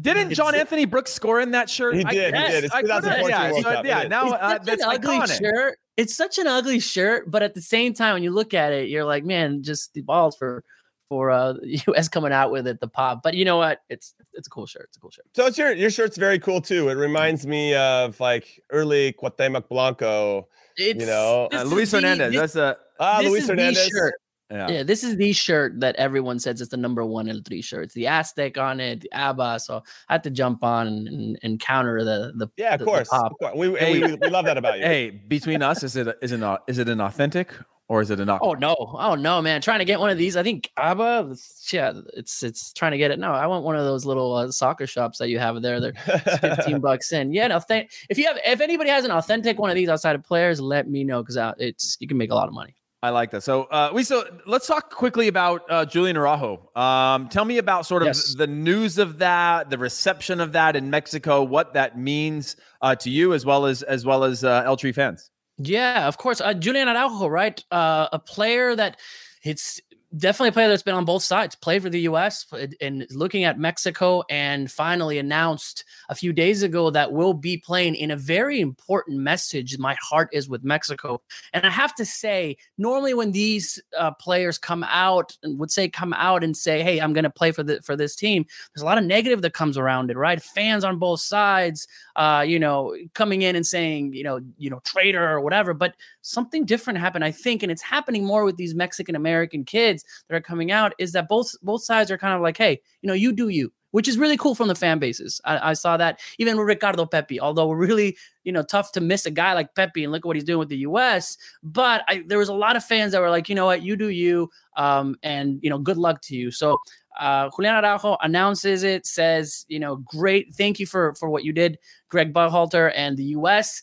Didn't John Anthony Brooks score in that shirt? He did. I, he did. It's I 2014 yeah, World so, Cup. yeah. Now uh, it's that's an ugly iconic. shirt. It's such an ugly shirt, but at the same time, when you look at it, you're like, man, just the balls for for uh the US coming out with it, the pop. But you know what? It's it's a cool shirt. It's a cool shirt. So it's your your shirt's very cool too. It reminds me of like early Cuauhtemoc Blanco. It's, You know, Uh, Luis the- Hernandez. this- That's a Ah, this Luis is the shirt. yeah. Yeah, this is the shirt that everyone says it's the number one El Tri shirt. It's the Aztec on it, the ABBA. So I had to jump on and, and, and counter the the Yeah, of the- the course. pop. Of course. We, Hey. we, we, we love that about you. Hey, between us, is it a, is it a, is it an authentic or is it an? knockoff? Oh no! Oh no, man! Trying to get one of these. I think ABBA. it's- Yeah, it's it's trying to get it. No, I want one of those little uh, soccer shops that you have there. They're fifteen bucks in. Yeah, no, th- if you have, if anybody has an authentic one of these outside of players, let me know because it's you can make a lot of money. I like that. So, uh, Wiso let's talk quickly about uh, Julian Araujo. Um, tell me about sort of Yes. the news of that, the reception of that in Mexico, what that means uh, to you as well as as well as uh, El Tri fans. Yeah, of course. Uh, Julian Araujo, right? Uh, a player that it's definitely a player that's been on both sides, played for the U.S. and looking at Mexico, and finally announced a few days ago that will be playing in a very important message. My heart is with Mexico, and I have to say, normally when these uh, players come out and would say come out and say, "Hey, I'm going to play for the for this team," there's a lot of negative that comes around it, right? Fans on both sides, uh, you know, coming in and saying, you know, you know, traitor or whatever. But something different happened, I think, and it's happening more with these Mexican American kids that are coming out. Is that both both sides are kind of like, hey, you know, you do you, which is really cool from the fan bases. I, I saw that even with Ricardo Pepi, although we're really, you know, tough to miss a guy like Pepi and look at what he's doing with the U.S. But I, there was a lot of fans that were like, you know what, you do you, um, and you know, good luck to you. So uh, Julian Araujo announces it, says, you know, great, thank you for for what you did, Greg Berhalter and the U.S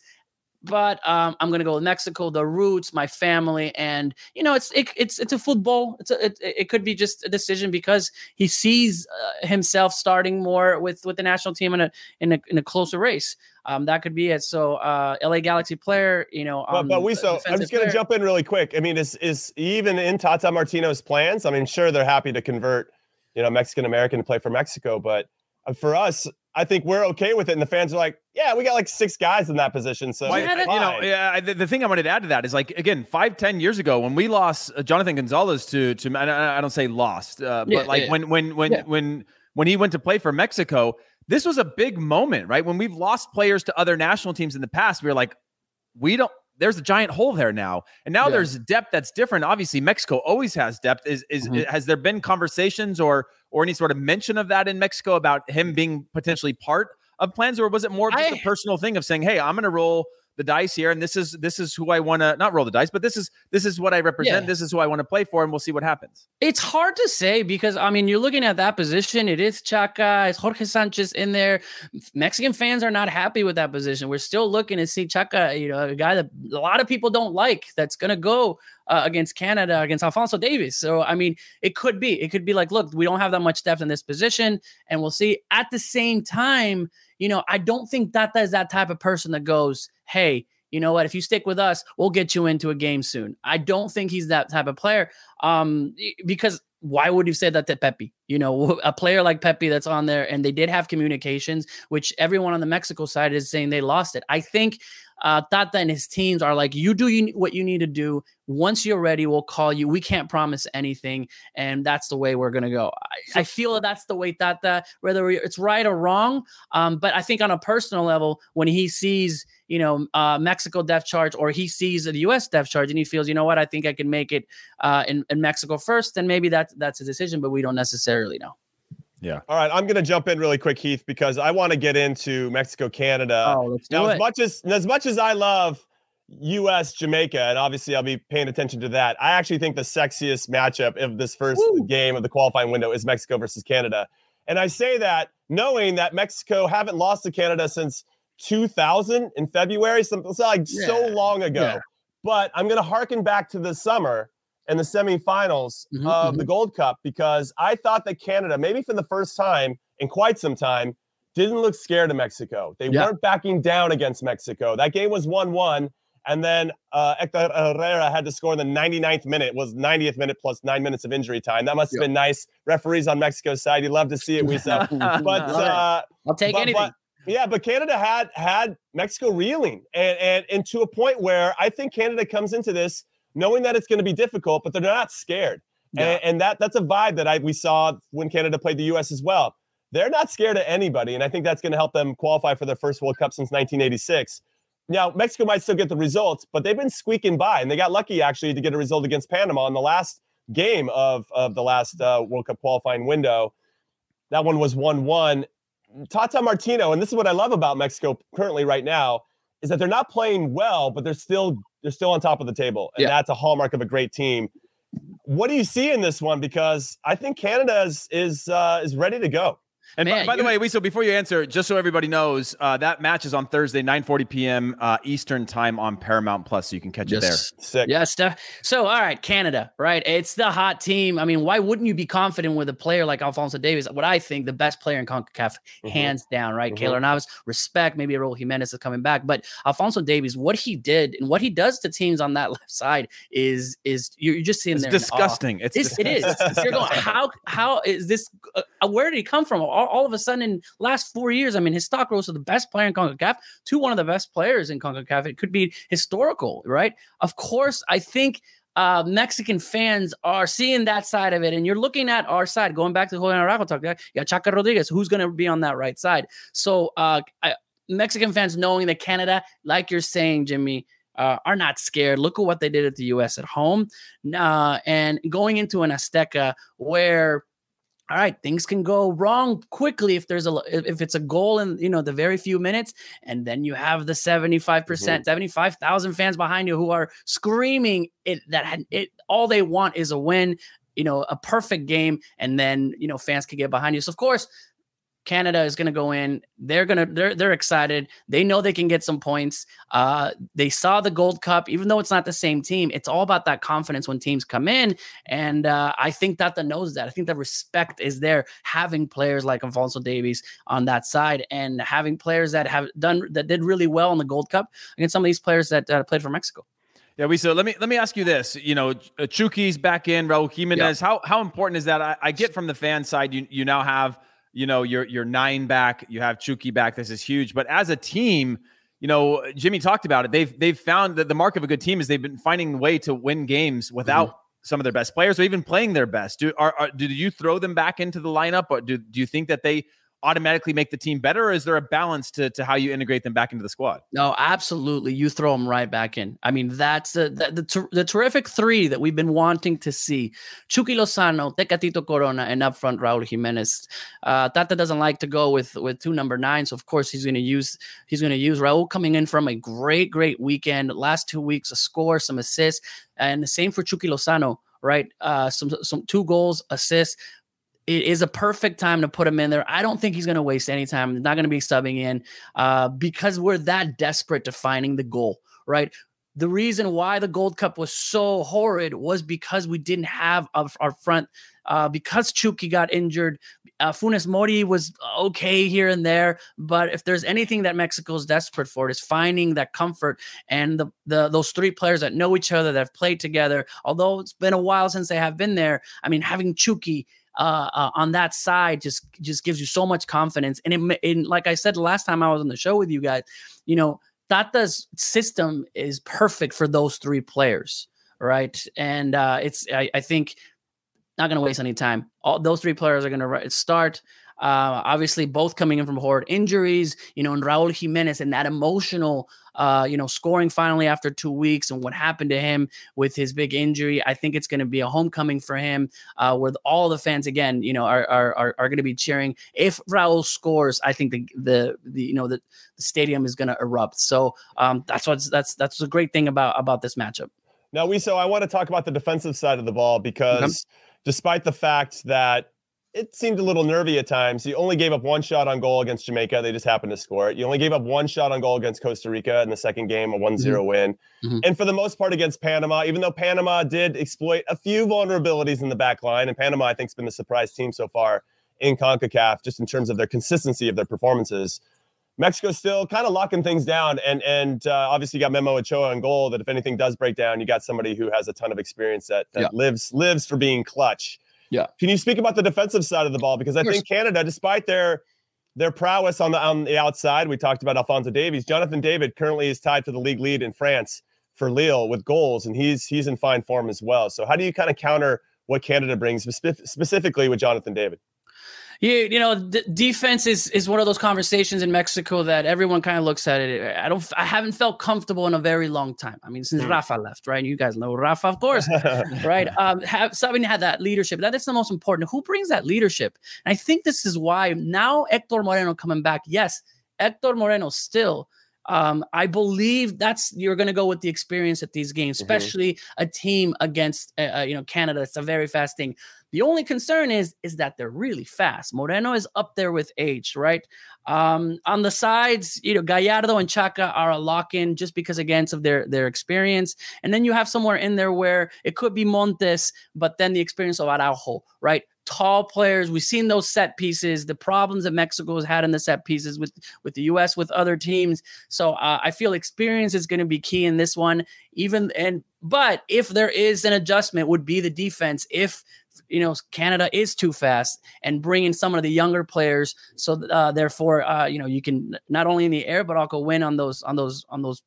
but um, I'm gonna go with Mexico, the roots, my family, and you know, it's it, it's it's a football. It's a, it, it could be just a decision because he sees uh, himself starting more with with the national team in a in a in a closer race. Um, that could be it. So, uh, LA Galaxy player, you know, um, but, but Wiso I'm just gonna player. jump in really quick. I mean, is is even in Tata Martino's plans? I mean, sure, they're happy to convert, you know, Mexican American to play for Mexico, but for us, I think we're okay with it. And the fans are like, yeah, we got like six guys in that position. So, well, you know, yeah, the, the, thing I wanted to add to that is like, again, five, ten years ago when we lost uh, Jonathan Gonzalez to, to, I don't say lost, uh, yeah, but like yeah. when, when, when, yeah. when, when he went to play for Mexico, this was a big moment, right? When we've lost players to other national teams in the past, we were like, we don't, there's a giant hole there now. And now yeah. there's depth that's different. Obviously, Mexico always has depth. Is is mm-hmm. has there been conversations or or any sort of mention of that in Mexico about him being potentially part of plans, or was it more just I, a personal thing of saying, "Hey, I'm going to roll the dice here, and this is this is who I want to not roll the dice, but this is this is what I represent. Yeah. This is who I want to play for, and we'll see what happens. It's hard to say because I mean, you're looking at that position. It is Chaka. it's Jorge Sanchez in there. Mexican fans are not happy with that position. We're still looking to see Chaka, you know, a guy that a lot of people don't like. That's going to go uh, against Canada, against Alphonso Davies. So, I mean, it could be, it could be like, look, we don't have that much depth in this position, and we'll see. At the same time, you know, I don't think that is that type of person that goes, hey, you know what? If you stick with us, we'll get you into a game soon. I don't think he's that type of player. Um, because why would you say that to Pepi? You know, a player like Pepi that's on there, and they did have communications, which everyone on the Mexico side is saying they lost it. I think uh, Tata and his teams are like, you do you, what you need to do. Once you're ready, we'll call you. We can't promise anything, and that's the way we're gonna go. I, I feel that that's the way Tata, whether it's right or wrong. Um, but I think on a personal level, when he sees you know uh, Mexico depth charge or he sees the U.S. depth charge and he feels, you know what, I think I can make it uh, in, in Mexico first, then maybe that that's a decision, but we don't necessarily know. Yeah. All right, I'm going to jump in really quick, Heath, because I want to get into Mexico, Canada. Oh, let's do now, it. as much as as much as I love U.S. Jamaica, and obviously I'll be paying attention to that. I actually think the sexiest matchup of this first Woo. game of the qualifying window is Mexico versus Canada, and I say that knowing that Mexico haven't lost to Canada since 2000 in February, something like yeah. so long ago. Yeah. But I'm going to harken back to the summer and the semifinals mm-hmm, of mm-hmm. the Gold Cup because I thought that Canada, maybe for the first time in quite some time, didn't look scared of Mexico. They yeah. weren't backing down against Mexico. That game was 1 1. And then uh, Hector Herrera had to score in the 99th minute, was 90th minute plus nine minutes of injury time. That must have yep. been nice. Referees on Mexico's side, you love to see it, we said. but uh, I'll take but, anything. But, yeah, but Canada had had Mexico reeling, and and and to a point where I think Canada comes into this knowing that it's going to be difficult, but they're not scared. Yeah. And, and, that that's a vibe that I we saw when Canada played the U.S. as well. They're not scared of anybody, and I think that's going to help them qualify for their first World Cup since 1986. Now Mexico might still get the results, but they've been squeaking by, and they got lucky actually to get a result against Panama in the last game of of the last uh, World Cup qualifying window. That one was one-one. Tata Martino, and this is what I love about Mexico currently right now, is that they're not playing well, but they're still they're still on top of the table, and yeah. that's a hallmark of a great team. What do you see in this one? Because I think Canada is is uh, is ready to go. And Man, by, by the way, Wiso before you answer, just so everybody knows, uh, that match is on Thursday, 9:40 p.m. Uh, Eastern time on Paramount Plus, so you can catch it there. Yes. Sick. Yeah, Steph. So, all right, Canada, right? It's the hot team. I mean, why wouldn't you be confident with a player like Alphonso Davies? What I think the best player in CONCACAF, Mhm. hands down, right? Mhm. Keylor Navas, respect. Maybe Raul Jimenez is coming back, but Alphonso Davies, what he did and what he does to teams on that left side is is you're you're just seeing It's there. disgusting. It's It's, it is. You're going, how how is this? Uh, where did he come from? All, all of a sudden, in last four years, I mean, his stock rose to the best player in Concacaf to one of the best players in Concacaf. It could be historical, right? Of course, I think uh, Mexican fans are seeing that side of it, and you're looking at our side. Going back to the Julian Araujo talk, yeah, Chaka Rodriguez, who's going to be on that right side? So, uh, I, Mexican fans knowing that Canada, like you're saying, Jimmy. Uh, are not scared. Look at what they did at the U.S. at home, uh, and going into an Azteca where all right things can go wrong quickly if there's a if it's a goal in you know the very few minutes and then you have the mm-hmm. 75% 75,000 fans behind you who are screaming it that it all they want is a win you know a perfect game and then you know fans can get behind you. So of course Canada is going to go in. They're going to they're they're excited. They know they can get some points. Uh they saw the Gold Cup even though it's not the same team. It's all about that confidence when teams come in and uh I think that the knows that. I think the respect is there having players like Alphonso Davies on that side and having players that have done that did really well in the Gold Cup against some of these players that uh, played for Mexico. Yeah, Wiso let me let me ask you this. You know, uh, Chucky's back in, Raul Jimenez. How how important is that? I, I get from the fan side, you you now have you know your your nine back, you have Chucky back. This is huge, but as a team, you know, Jimmy talked about it. They've they've found that the mark of a good team is they've been finding a way to win games mm-hmm. without some of their best players or even playing their best. Do are, are do you throw them back into the lineup, or do do you think that they automatically make the team better, or is there a balance to to how you integrate them back into the squad? No, absolutely. You throw them right back in. I mean, that's the the, the, ter- the terrific three that we've been wanting to see. Chucky Lozano, Tecatito Corona, and up front Raul Jimenez. Uh, Tata doesn't like to go with with two number nines. So of course, he's going to use he's going to use Raul coming in from a great great weekend. Last two weeks, a score, some assists, and the same for Chucky Lozano. Right, uh, some some two goals, assists it is a perfect time to put him in there. I don't think he's going to waste any time. He's not going to be subbing in uh, because we're that desperate to finding the goal, right? The reason why the Gold Cup was so horrid was because we didn't have our, front, uh, because Chucky got injured. Uh, Funes Mori was okay here and there, but if there's anything that Mexico is desperate for, it is finding that comfort and the, the those three players that know each other, that have played together. Although it's been a while since they have been there, I mean, having Chucky uh, uh, on that side just just gives you so much confidence. And it, and like I said last time I was on the show with you guys, you know, Tata's system is perfect for those three players, right? And uh, it's I, I think not going to waste any time. All those three players are going to start. Uh, obviously, both coming in from horrid injuries, you know, and Raul Jimenez and that emotional, uh, you know, scoring finally after two weeks and what happened to him with his big injury. I think it's going to be a homecoming for him, uh, where all the fans again, you know, are are are, are going to be cheering. If Raul scores, I think the the, the you know the, the stadium is going to erupt. So um, that's what's that's that's a great thing about about this matchup. Now, Wiso I want to talk about the defensive side of the ball because despite the fact that it seemed a little nervy at times, you only gave up one shot on goal against Jamaica. They just happened to score it. You only gave up one shot on goal against Costa Rica in the second game, a one 0 win. Mhm. And for the most part against Panama, even though Panama did exploit a few vulnerabilities in the back line, and Panama, I think, has been the surprise team so far in CONCACAF, just in terms of their consistency of their performances. Mexico's still kind of locking things down, and and uh, obviously you got Memo Ochoa on goal. That if anything does break down, you got somebody who has a ton of experience that, that Yeah. lives lives for being clutch. Yeah. Can you speak about the defensive side of the ball? Because I think Canada, despite their their prowess on the on the outside, we talked about Alphonso Davies. Jonathan David currently is tied for the league lead in France for Lille with goals, and he's he's in fine form as well. So how do you kind of counter what Canada brings specifically with Jonathan David? You, you know, d- defense is is one of those conversations in Mexico that everyone kind of looks at it. I don't, I haven't felt comfortable in a very long time. I mean, since Mm. Rafa left, right? You guys know Rafa, of course, right? Um, have Sabine had that leadership. That is the most important. Who brings that leadership? And I think this is why now Hector Moreno coming back. Yes, Hector Moreno still. Um, I believe that's you're going to go with the experience at these games, Mhm. especially a team against uh, uh, you know Canada. It's a very fast thing. The only concern is is that they're really fast. Moreno is up there with age, right? Um, on the sides, you know, Gallardo and Chaka are a lock in just because again of their their experience. And then you have somewhere in there where it could be Montes, but then the experience of Araujo, right? Tall players. We've seen those set pieces, the problems that Mexico has had in the set pieces with with the U.S. with other teams. So uh, I feel experience is going to be key in this one. Even and but if there is an adjustment, would be the defense. If you know Canada is too fast and bringing some of the younger players. So uh, therefore, uh, you know you can not only in the air but also win on those on those on those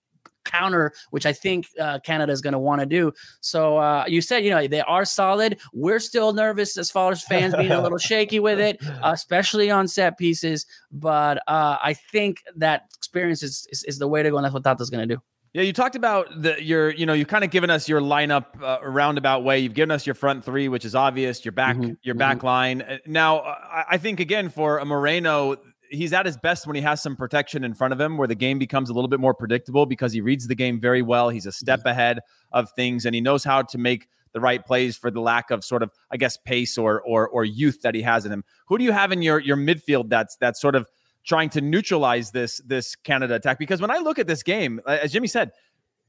counter, which I think uh, Canada is going to want to do. So uh, you said, you know, they are solid. We're still nervous as far as fans being a little shaky with it, especially on set pieces. But uh, I think that experience is, is, is the way to go, and that's what Tata's going to do. Yeah, you talked about the your, you know, you've kind of given us your lineup uh, roundabout way. You've given us your front three, which is obvious. Your back, mm-hmm, your back mm-hmm. line. Uh, now, I, I think again for a Moreno, he's at his best when he has some protection in front of him, where the game becomes a little bit more predictable because he reads the game very well. He's a step ahead of things, and he knows how to make the right plays for the lack of sort of, I guess, pace or or or youth that he has in him. Who do you have in your your midfield that's that's sort of trying to neutralize this this Canada attack? Because when I look at this game, as Jimmy said,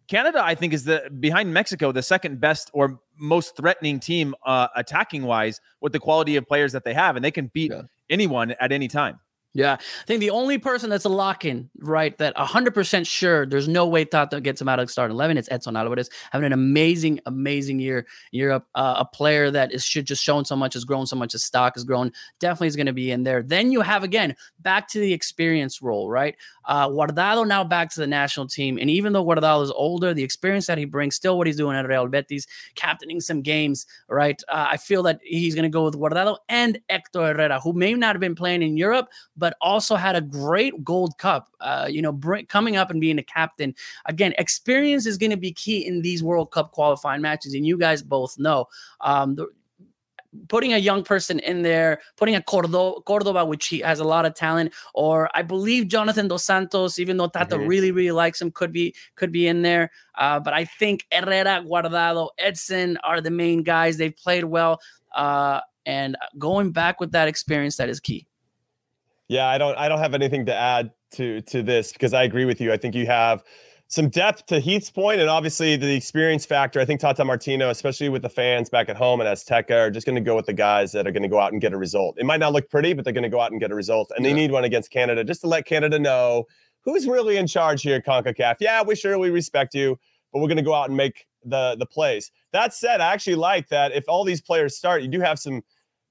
Canada, I think, is the behind Mexico the second best or most threatening team uh, attacking wise with the quality of players that they have, and they can beat yeah. anyone at any time. Yeah, I think the only person that's a lock in, right, that 100% sure there's no way Tata gets him out of starting 11, it's Edson Alvarez having an amazing, amazing year. You're a, uh, a player that is should just shown so much, has grown so much, his stock has grown, definitely is going to be in there. Then you have, again, back to the experience role, right? Uh, Guardado now back to the national team. And even though Guardado is older, the experience that he brings, still what he's doing at Real Betis, captaining some games, right? Uh, I feel that he's going to go with Guardado and Hector Herrera, who may not have been playing in Europe, but also had a great Gold Cup. Uh, you know, bring, coming up and being a captain again. Experience is going to be key in these World Cup qualifying matches, and you guys both know. Um, the, putting a young person in there, putting a Cordova, Cordova, which he has a lot of talent, or I believe Jonathan Dos Santos, even though Tata mm-hmm. really, really likes him, could be could be in there. Uh, but I think Herrera, Guardado, Edson are the main guys. They've played well, uh, and going back with that experience, that is key. Yeah, I don't I don't have anything to add to to this because I agree with you. I think you have some depth to Heath's point, and obviously the experience factor. I think Tata Martino, especially with the fans back at home at Azteca, are just going to go with the guys that are going to go out and get a result. It might not look pretty, but they're going to go out and get a result, and yeah. they need one against Canada just to let Canada know who's really in charge here, Concacaf. Yeah, we sure we respect you, but we're going to go out and make the the plays. That said, I actually like that if all these players start, you do have some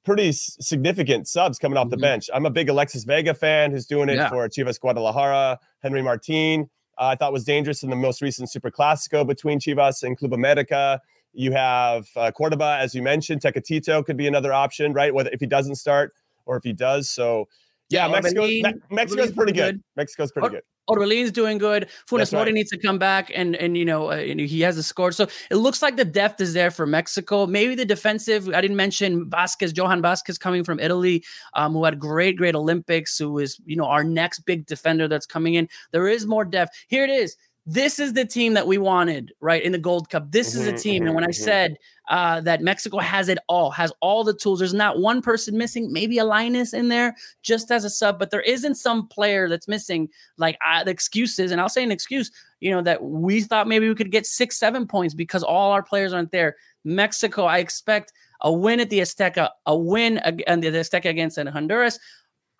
pretty significant subs coming off the mm-hmm. bench. I'm a big Alexis Vega fan who's doing it yeah. for Chivas Guadalajara. Henry Martin, uh, I thought was dangerous in the most recent Super Classico between Chivas and Club America. You have uh, Cordova, as you mentioned. Tecatito could be another option, right? Whether if he doesn't start or if he does. So yeah, yeah Mexico, Me- Mexico's pretty good. good. Mexico's pretty good. Orbelín's doing good. Funes Mori needs to come back, and and you know uh, he has a score. So it looks like the depth is there for Mexico. Maybe the defensive. I didn't mention Vasquez, Johan Vasquez, coming from Italy, um, who had great, great Olympics. Who is you know our next big defender that's coming in. There is more depth. Here it is this is the team that we wanted, right? In the Gold Cup. This mm-hmm, is a mm-hmm, team. Mm-hmm, and when I mm-hmm. said uh, that Mexico has it all, has all the tools, there's not one person missing, maybe a Linus in there just as a sub, but there isn't some player that's missing. Like uh, the excuses, and I'll say an excuse, you know, that we thought maybe we could get six, seven points because all our players aren't there. Mexico, I expect a win at the Azteca, a win at the Azteca against Honduras.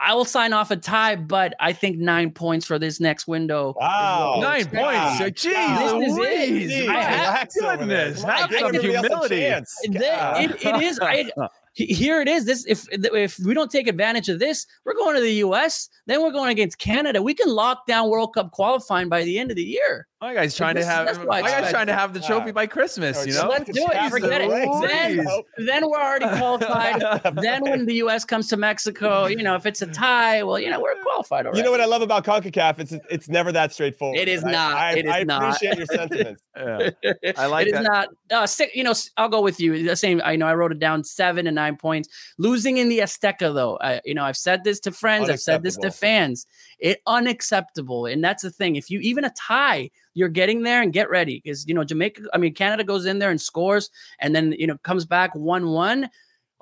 I will sign off a tie, but I think nine points for this next window. Wow, nine points! So, geez, this is it. I have, goodness, have some humility. It, it is. I, here it is. This if if we don't take advantage of this, we're going to the U.S. Then we're going against Canada. We can lock down World Cup qualifying by the end of the year. My guy's trying to have my guy's trying to have the trophy by Christmas. You know, let's do it. Forget it. Then, then we're already qualified. then when the U.S. comes to Mexico, you know, if it's a tie, well, you know, we're qualified already. You know what I love about Concacaf? It's it's never that straightforward. It is not. I, it is I not. appreciate your sentiments. yeah. I like. It. It is not. Uh, you know, I'll go with you. The same. I know I wrote it down seven and nine points. Losing in the Azteca, though, I, you know, I've said this to friends. I've said this to fans. It unacceptable, and that's the thing. If you even a tie you're getting there and get ready because you know Jamaica. I mean, Canada goes in there and scores, and then you know comes back one one.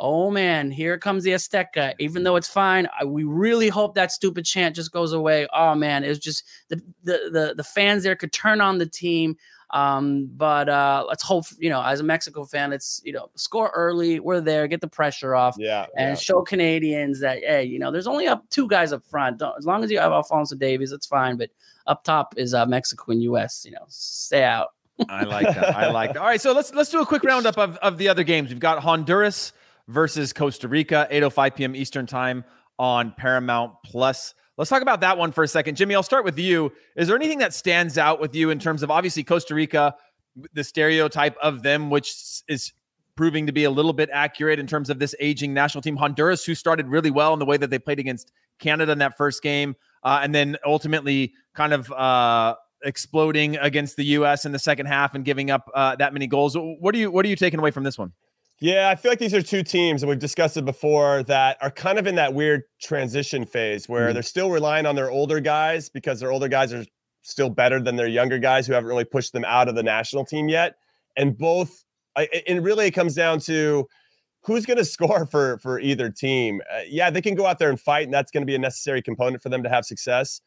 oh man, here comes the Azteca. Even though it's fine, I, we really hope that stupid chant just goes away. Oh man, it's just the the the, the fans there could turn on the team. Um, but uh, let's hope you know, as a Mexico fan, let's you know score early. We're there, get the pressure off, Yeah. and yeah. show Canadians that hey, you know, there's only up two guys up front. Don't, as long as you have Alphonso Davies, it's fine. But up top is uh, Mexico and U.S. You know, stay out. I like that. I like that. All right, so let's let's do a quick roundup of, of the other games. We've got Honduras versus Costa Rica, 8:05 p.m. Eastern time on Paramount Plus. Let's talk about that one for a second. Jimmy, I'll start with you. Is there anything that stands out with you in terms of obviously Costa Rica, the stereotype of them, which is proving to be a little bit accurate in terms of this aging national team? Honduras, who started really well in the way that they played against Canada in that first game, uh, and then ultimately kind of uh, exploding against the U.S. in the second half and giving up uh, that many goals. What are you What are you taking away from this one? Yeah, I feel like these are two teams, and we've discussed it before, that are kind of in that weird transition phase where Mhm. they're still relying on their older guys because their older guys are still better than their younger guys who haven't really pushed them out of the national team yet. And both, I- and really it comes down to who's going to score for for either team. Uh, yeah, they can go out there and fight, and that's going to be a necessary component for them to have success.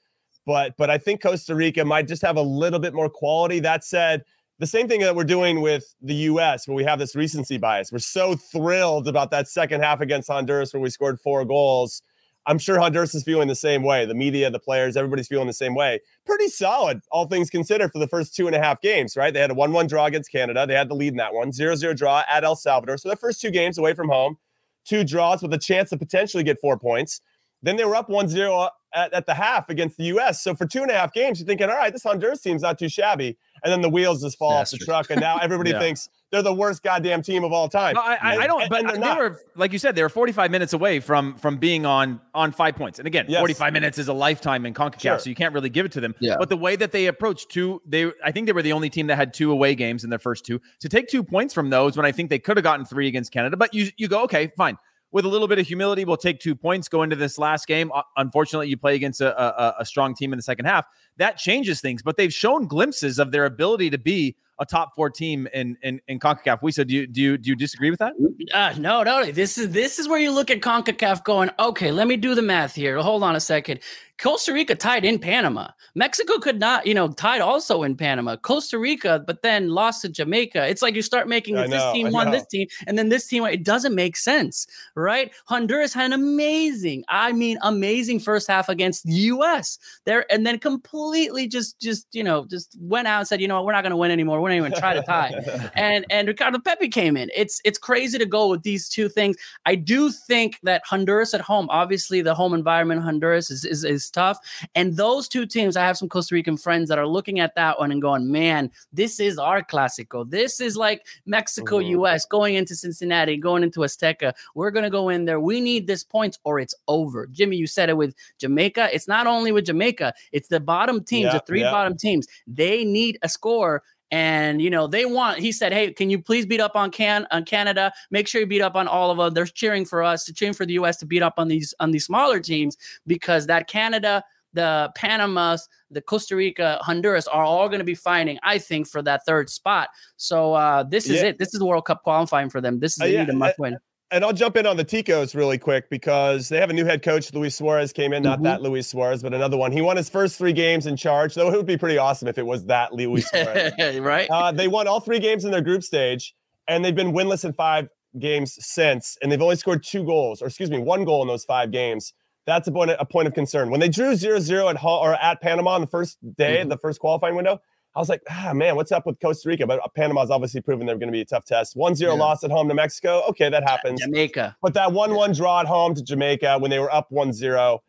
But but I think Costa Rica might just have a little bit more quality. That said, the same thing that we're doing with the US, where we have this recency bias. We're so thrilled about that second half against Honduras where we scored four goals. I'm sure Honduras is feeling the same way. The media, the players, everybody's feeling the same way. Pretty solid, all things considered, for the first two and a half games, right? They had a 1 1 draw against Canada. They had the lead in that one, 0 0 draw at El Salvador. So the first two games away from home, two draws with a chance to potentially get four points. Then they were up 1 0 uh, at, at the half against the US. So for two and a half games, you're thinking, all right, this Honduras team's not too shabby. And then the wheels just fall off the truck. And now everybody Yeah. thinks they're the worst goddamn team of all time. No, I, I, I don't. And- But and they're they not. were, like you said, they were 45 minutes away from from being on on five points. And again, Yes. 45 minutes is a lifetime in Concacaf, Sure. so you can't really give it to them. Yeah. But the way that they approached two, they I think they were the only team that had two away games in their first two. To take two points from those when I think they could have gotten three against Canada, but you you go okay, fine. With a little bit of humility, we'll take two points. Go into this last game. Uh, Unfortunately, you play against a, a, a strong team in the second half. That changes things. But they've shown glimpses of their ability to be a top four team in in, in Concacaf. Wiso, do you do you, do you disagree with that? Uh, no, no. This is this is where you look at CONCACAF going, okay, let me do the math here. Hold on a second. Costa Rica tied in Panama. Mexico could not, you know, tied also in Panama. Costa Rica, but then lost to Jamaica. It's like you start making I if this team I won know. this team and then this team. It doesn't make sense, right? Honduras had an amazing, I mean, amazing first half against the U.S. There and then completely just, just you know, just went out and said, you know what, we're not going to win anymore. We're not even try to tie and and Ricardo Pepi came in. It's it's crazy to go with these two things. I do think that Honduras at home, obviously the home environment in Honduras is, is is tough. And those two teams, I have some Costa Rican friends that are looking at that one and going, man, this is our classico. This is like Mexico, Mhm. US going into Cincinnati, going into Azteca. We're gonna go in there. We need this points or it's over. Jimmy, you said it with Jamaica. It's not only with Jamaica, it's the bottom teams, Yeah, the three yeah. bottom teams. They need a score and you know they want he said hey can you please beat up on can on canada make sure you beat up on all of them they're cheering for us to cheering for the us to beat up on these on these smaller teams because that canada the panamas the costa rica honduras are all going to be fighting i think for that third spot so uh this is Yeah. it this is the world cup qualifying for them this is Uh, yeah, need a must win and I'll jump in on the Ticos really quick because they have a new head coach, Luis Suarez came in, not Mhm. that Luis Suarez, but another one. He won his first three games in charge, though it would be pretty awesome if it was that Luis Suarez. right uh, they won all three games in their group stage, and they've been winless in five games since, and they've only scored two goals, or excuse me, one goal in those five games. That's a point, a point of concern. When they drew 0-0 at home or at Panama on the first day, Mhm. the first qualifying window, I was like, ah, man, what's up with Costa Rica? But uh, Panama's obviously proven they're going to be a tough test. 1-0 Yeah. loss at home to Mexico. Okay, that happens. jamaica But that 1 1 draw at home to Jamaica when they were up 1 0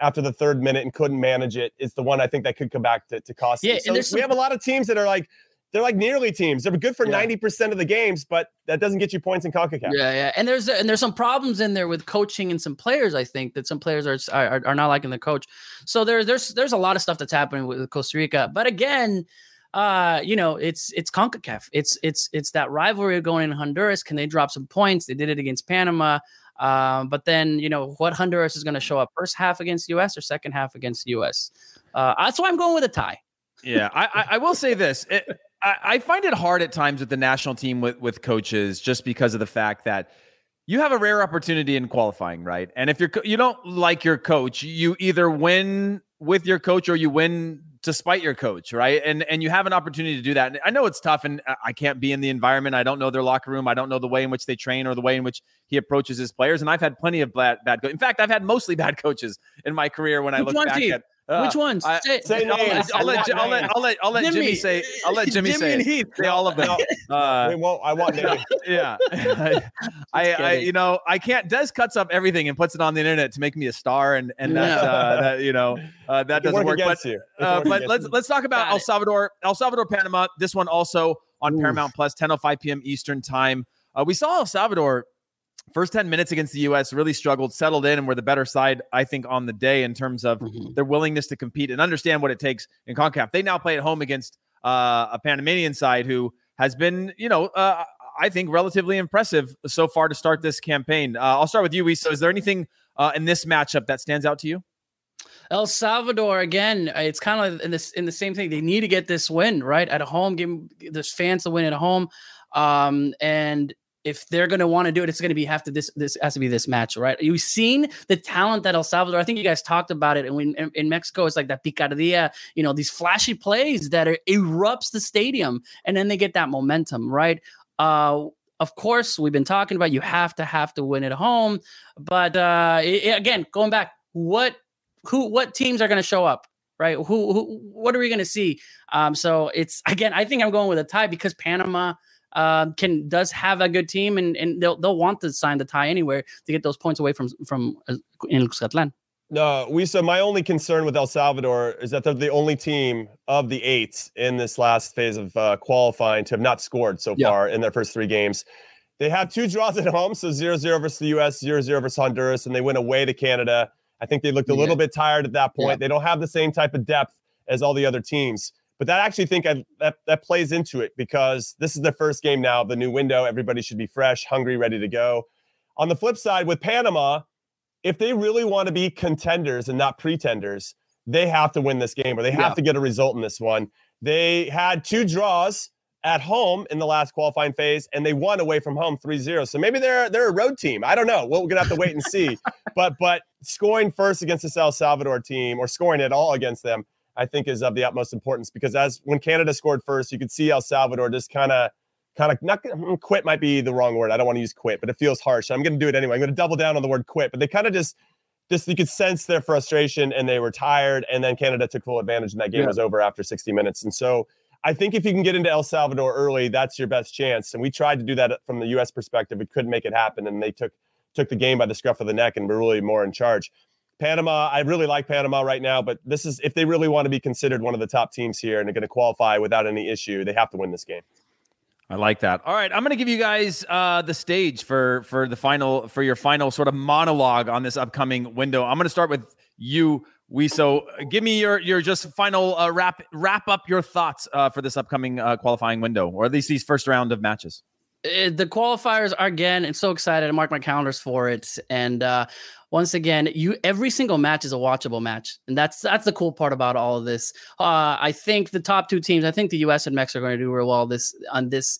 after the third minute and couldn't manage it is the one I think that could come back to, to cost. Yeah, So we some- have a lot of teams that are like, they're like nearly teams. They're good for Yeah. 90% of the games, but that doesn't get you points in CONCACAF. Yeah, yeah, and there's and there's some problems in there with coaching and some players. I think that some players are are, are not liking the coach. So there's there's there's a lot of stuff that's happening with Costa Rica. But again, uh, you know, it's it's Concacaf. It's it's it's that rivalry going in Honduras. Can they drop some points? They did it against Panama. Um, but then you know what Honduras is going to show up first half against US or second half against US. Uh, that's why I'm going with a tie. Yeah, I, I, I will say this. It, I, I find it hard at times with the national team with, with coaches just because of the fact that you have a rare opportunity in qualifying, right? And if you're you don't like your coach, you either win with your coach or you win despite your coach, right? And and you have an opportunity to do that. And I know it's tough, and I can't be in the environment. I don't know their locker room. I don't know the way in which they train or the way in which he approaches his players. And I've had plenty of bad bad. Co- in fact, I've had mostly bad coaches in my career. When I look back Steve? at uh, Which ones? I, Say- Say I'll, names. let, I'll, let, I I'll, let, names. I'll let I'll let Jimmy, Jimmy. say I'll let Jimmy, Jimmy say and Heath. say all of them. Uh, we won't. I want names. yeah, I, I, kidding. you know, I can't. Des cuts up everything and puts it on the internet to make me a star, and and that's Yeah. uh, that you know uh, that It doesn't work. But you. Uh, but let's you. let's talk about Got El it. Salvador, El Salvador, Panama. This one also on Oof. Paramount Plus, 10:05 p.m. Eastern time. Uh, we saw El Salvador first 10 minutes against the U.S. really struggled, settled in, and were the better side, I think, on the day in terms of Mhm. their willingness to compete and understand what it takes in CONCACAF. They now play at home against uh, a Panamanian side who has been, you know, uh, I think relatively impressive so far to start this campaign. Uh, I'll start with you, So, Is there anything uh, in this matchup that stands out to you? El Salvador again. uh, It's kind of in this in the same thing. They need to get this win right at a home. Give there's fans to win at home, um, and if they're going to want to do it, it's going to be have to this this has to be this match, right? You've seen the talent that El Salvador. I think you guys talked about it, and when in, in Mexico, it's like that picardía, you know, these flashy plays that are, erupts the stadium, and then they get that momentum, right? Uh, of course, we've been talking about you have to have to win at home, but uh, i- i- again, going back, what who what teams are going to show up? Right? Who, who what are we going to see? Um, so it's again, I think I'm going with a tie because Panama um, can does have a good team and, and they'll they'll want to sign the tie anywhere to get those points away from from uh, in Cuscatlan. No, Wiso my only concern with El Salvador is that they're the only team of the eight in this last phase of uh, qualifying to have not scored so Yeah. far in their first three games. They have two draws at home, so 0-0 versus the US, 0-0 versus Honduras, and they went away to Canada. I think they looked a Yeah. little bit tired at that point. Yeah. They don't have the same type of depth as all the other teams. But that actually think I, that that plays into it because this is the first game now, of the new window. Everybody should be fresh, hungry, ready to go. On the flip side, with Panama, if they really want to be contenders and not pretenders, they have to win this game or they have Yeah. to get a result in this one. They had two draws at home in the last qualifying phase and they won away from home 3-0. So maybe they're they're a road team. I don't know. We're going to have to wait and see. but but scoring first against this El Salvador team or scoring at all against them, I think is of the utmost importance because as when Canada scored first, you could see El Salvador just kind of kind of not mm, quit might be the wrong word. I don't want to use quit, but it feels harsh. I'm going to do it anyway. I'm going to double down on the word quit, but they kind of just just you could sense their frustration and they were tired and then Canada took full advantage and that game Yeah. was over after 60 minutes. And so I think if you can get into El Salvador early, that's your best chance. And we tried to do that from the US perspective. We couldn't make it happen and they took took the game by the scruff of the neck and were really more in charge. Panama, I really like Panama right now, but this is if they really want to be considered one of the top teams here and they're going to qualify without any issue, they have to win this game. I like that. All right, I'm going to give you guys uh, the stage for for the final for your final sort of monologue on this upcoming window. I'm going to start with you, Wiso. Give me your your just final uh, wrap wrap up your thoughts uh, for this upcoming uh, qualifying window, or at least these first round of matches. Uh, the qualifiers are again and so excited. I mark my calendars for it. And uh, once again, you every single match is a watchable match, and that's that's the cool part about all of this. Uh, I think the top two teams, I think the U.S. and Mexico are going to do real well this on this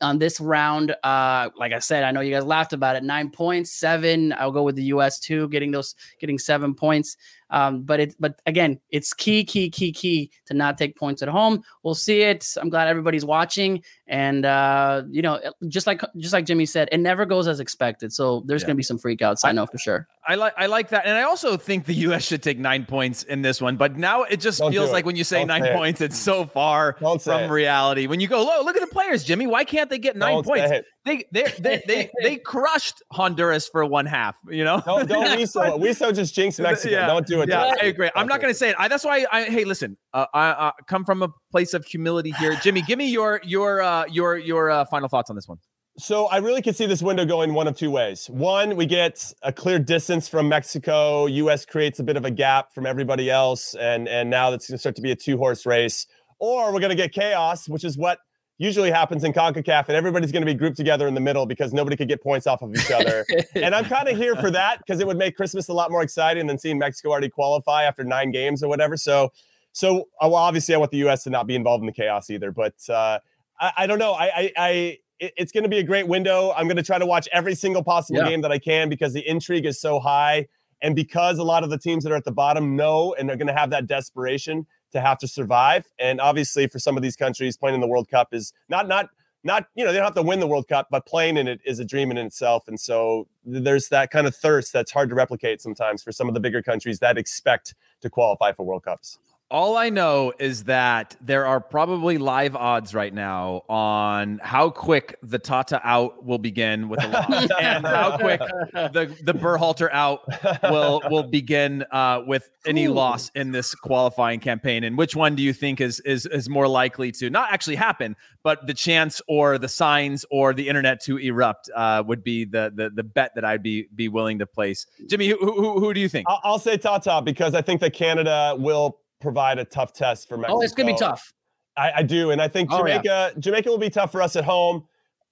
on this round. Uh, like I said, I know you guys laughed about it. Nine points, seven. I'll go with the U.S. too, getting those getting seven points. Um, but it, but again, it's key, key, key, key to not take points at home. We'll see it. I'm glad everybody's watching, and uh, you know, just like just like Jimmy said, it never goes as expected. So there's Yeah. gonna be some freakouts. I know for sure. I like I like that, and I also think the U.S. should take nine points in this one. But now it just Don't feels it. like when you say Don't nine say it. points, it's so far Don't from reality. When you go, look, look at the players, Jimmy. Why can't they get 9 Don't say points? It. They they they they they crushed Honduras for one half. You know, Don't don't Wiso we so just jinx Mexico. Yeah. Don't do it. Yeah, Don't. I agree. I'm not going to say it. I, that's why I hey, listen. Uh, I uh, come from a place of humility here, Jimmy. Give me your your uh, your your uh, final thoughts on this one. So I really could see this window going one of two ways. One, we get a clear distance from Mexico. U.S. creates a bit of a gap from everybody else, and and now that's going to start to be a two horse race. Or we're going to get chaos, which is what usually happens in Concacaf, and everybody's going to be grouped together in the middle because nobody could get points off of each other. and I'm kind of here for that because it would make Christmas a lot more exciting than seeing Mexico already qualify after nine games or whatever. So, so uh, well, obviously I want the U.S. to not be involved in the chaos either. But uh, I, I don't know. I, I, I it's going to be a great window. I'm going to try to watch every single possible Yeah. game that I can because the intrigue is so high. And because a lot of the teams that are at the bottom know and they're going to have that desperation to have to survive. And obviously, for some of these countries, playing in the World Cup is not, not, not, you know, they don't have to win the World Cup, but playing in it is a dream in itself. And so there's that kind of thirst that's hard to replicate sometimes for some of the bigger countries that expect to qualify for World Cups. All I know is that there are probably live odds right now on how quick the Tata out will begin with a loss and how quick the the Berhalter out will will begin uh, with any Ooh. loss in this qualifying campaign. And which one do you think is is is more likely to not actually happen, but the chance or the signs or the internet to erupt uh, would be the the the bet that I'd be be willing to place. Jimmy, who who, who do you think? I'll, I'll say Tata because I think that Canada will provide a tough test for Mexico. Oh, it's gonna be tough. I, I do, and I think Oh, yeah. Jamaica Jamaica will be tough for us at home.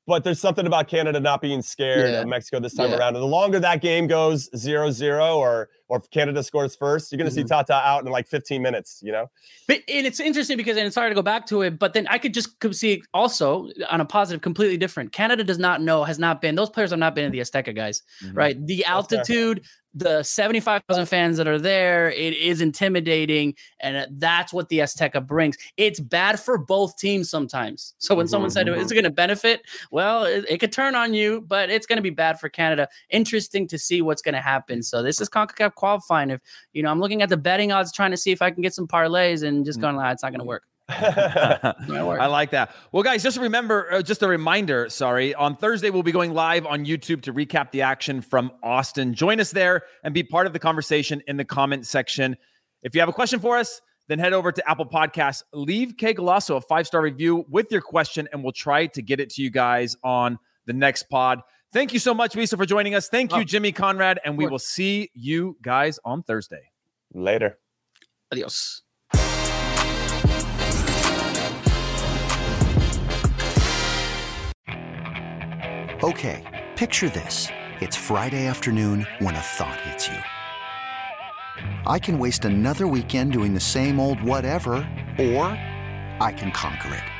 But there's something about Canada not being scared Yeah. of Mexico this time Yeah. around. And the longer that game goes 0-0 or or if Canada scores first, you're going to Mm-hmm. see Tata out in like 15 minutes. You know, But and it's interesting because and it's hard to go back to it, but then I could just see also on a positive, completely different. Canada does not know, has not been, those players have not been in the Azteca, guys, Mhm. right? The altitude, the 75,000 fans that are there, it is intimidating. And that's what the Azteca brings. It's bad for both teams sometimes. So when someone said, is it going to benefit? Well, it, it could turn on you, but it's going to be bad for Canada. Interesting to see what's going to happen. So this is CONCACAF qualifying. If, you know, I'm looking at the betting odds, trying to see if I can get some parlays and just going, ah, it's not going to work. I like that. Well, guys, just remember, uh, just a reminder, sorry, on Thursday, we'll be going live on YouTube to recap the action from Austin. Join us there and be part of the conversation in the comment section. If you have a question for us, then head over to Apple Podcasts, leave Que Golazo a five star review with your question, and we'll try to get it to you guys on the next pod. Thank you so much, Wiso, for joining us. Thank you, Oh. Jimmy Conrad, and we will see you guys on Thursday. later. Adios. Okay, picture this. It's Friday afternoon when a thought hits you. I can waste another weekend doing the same old whatever, or I can conquer it.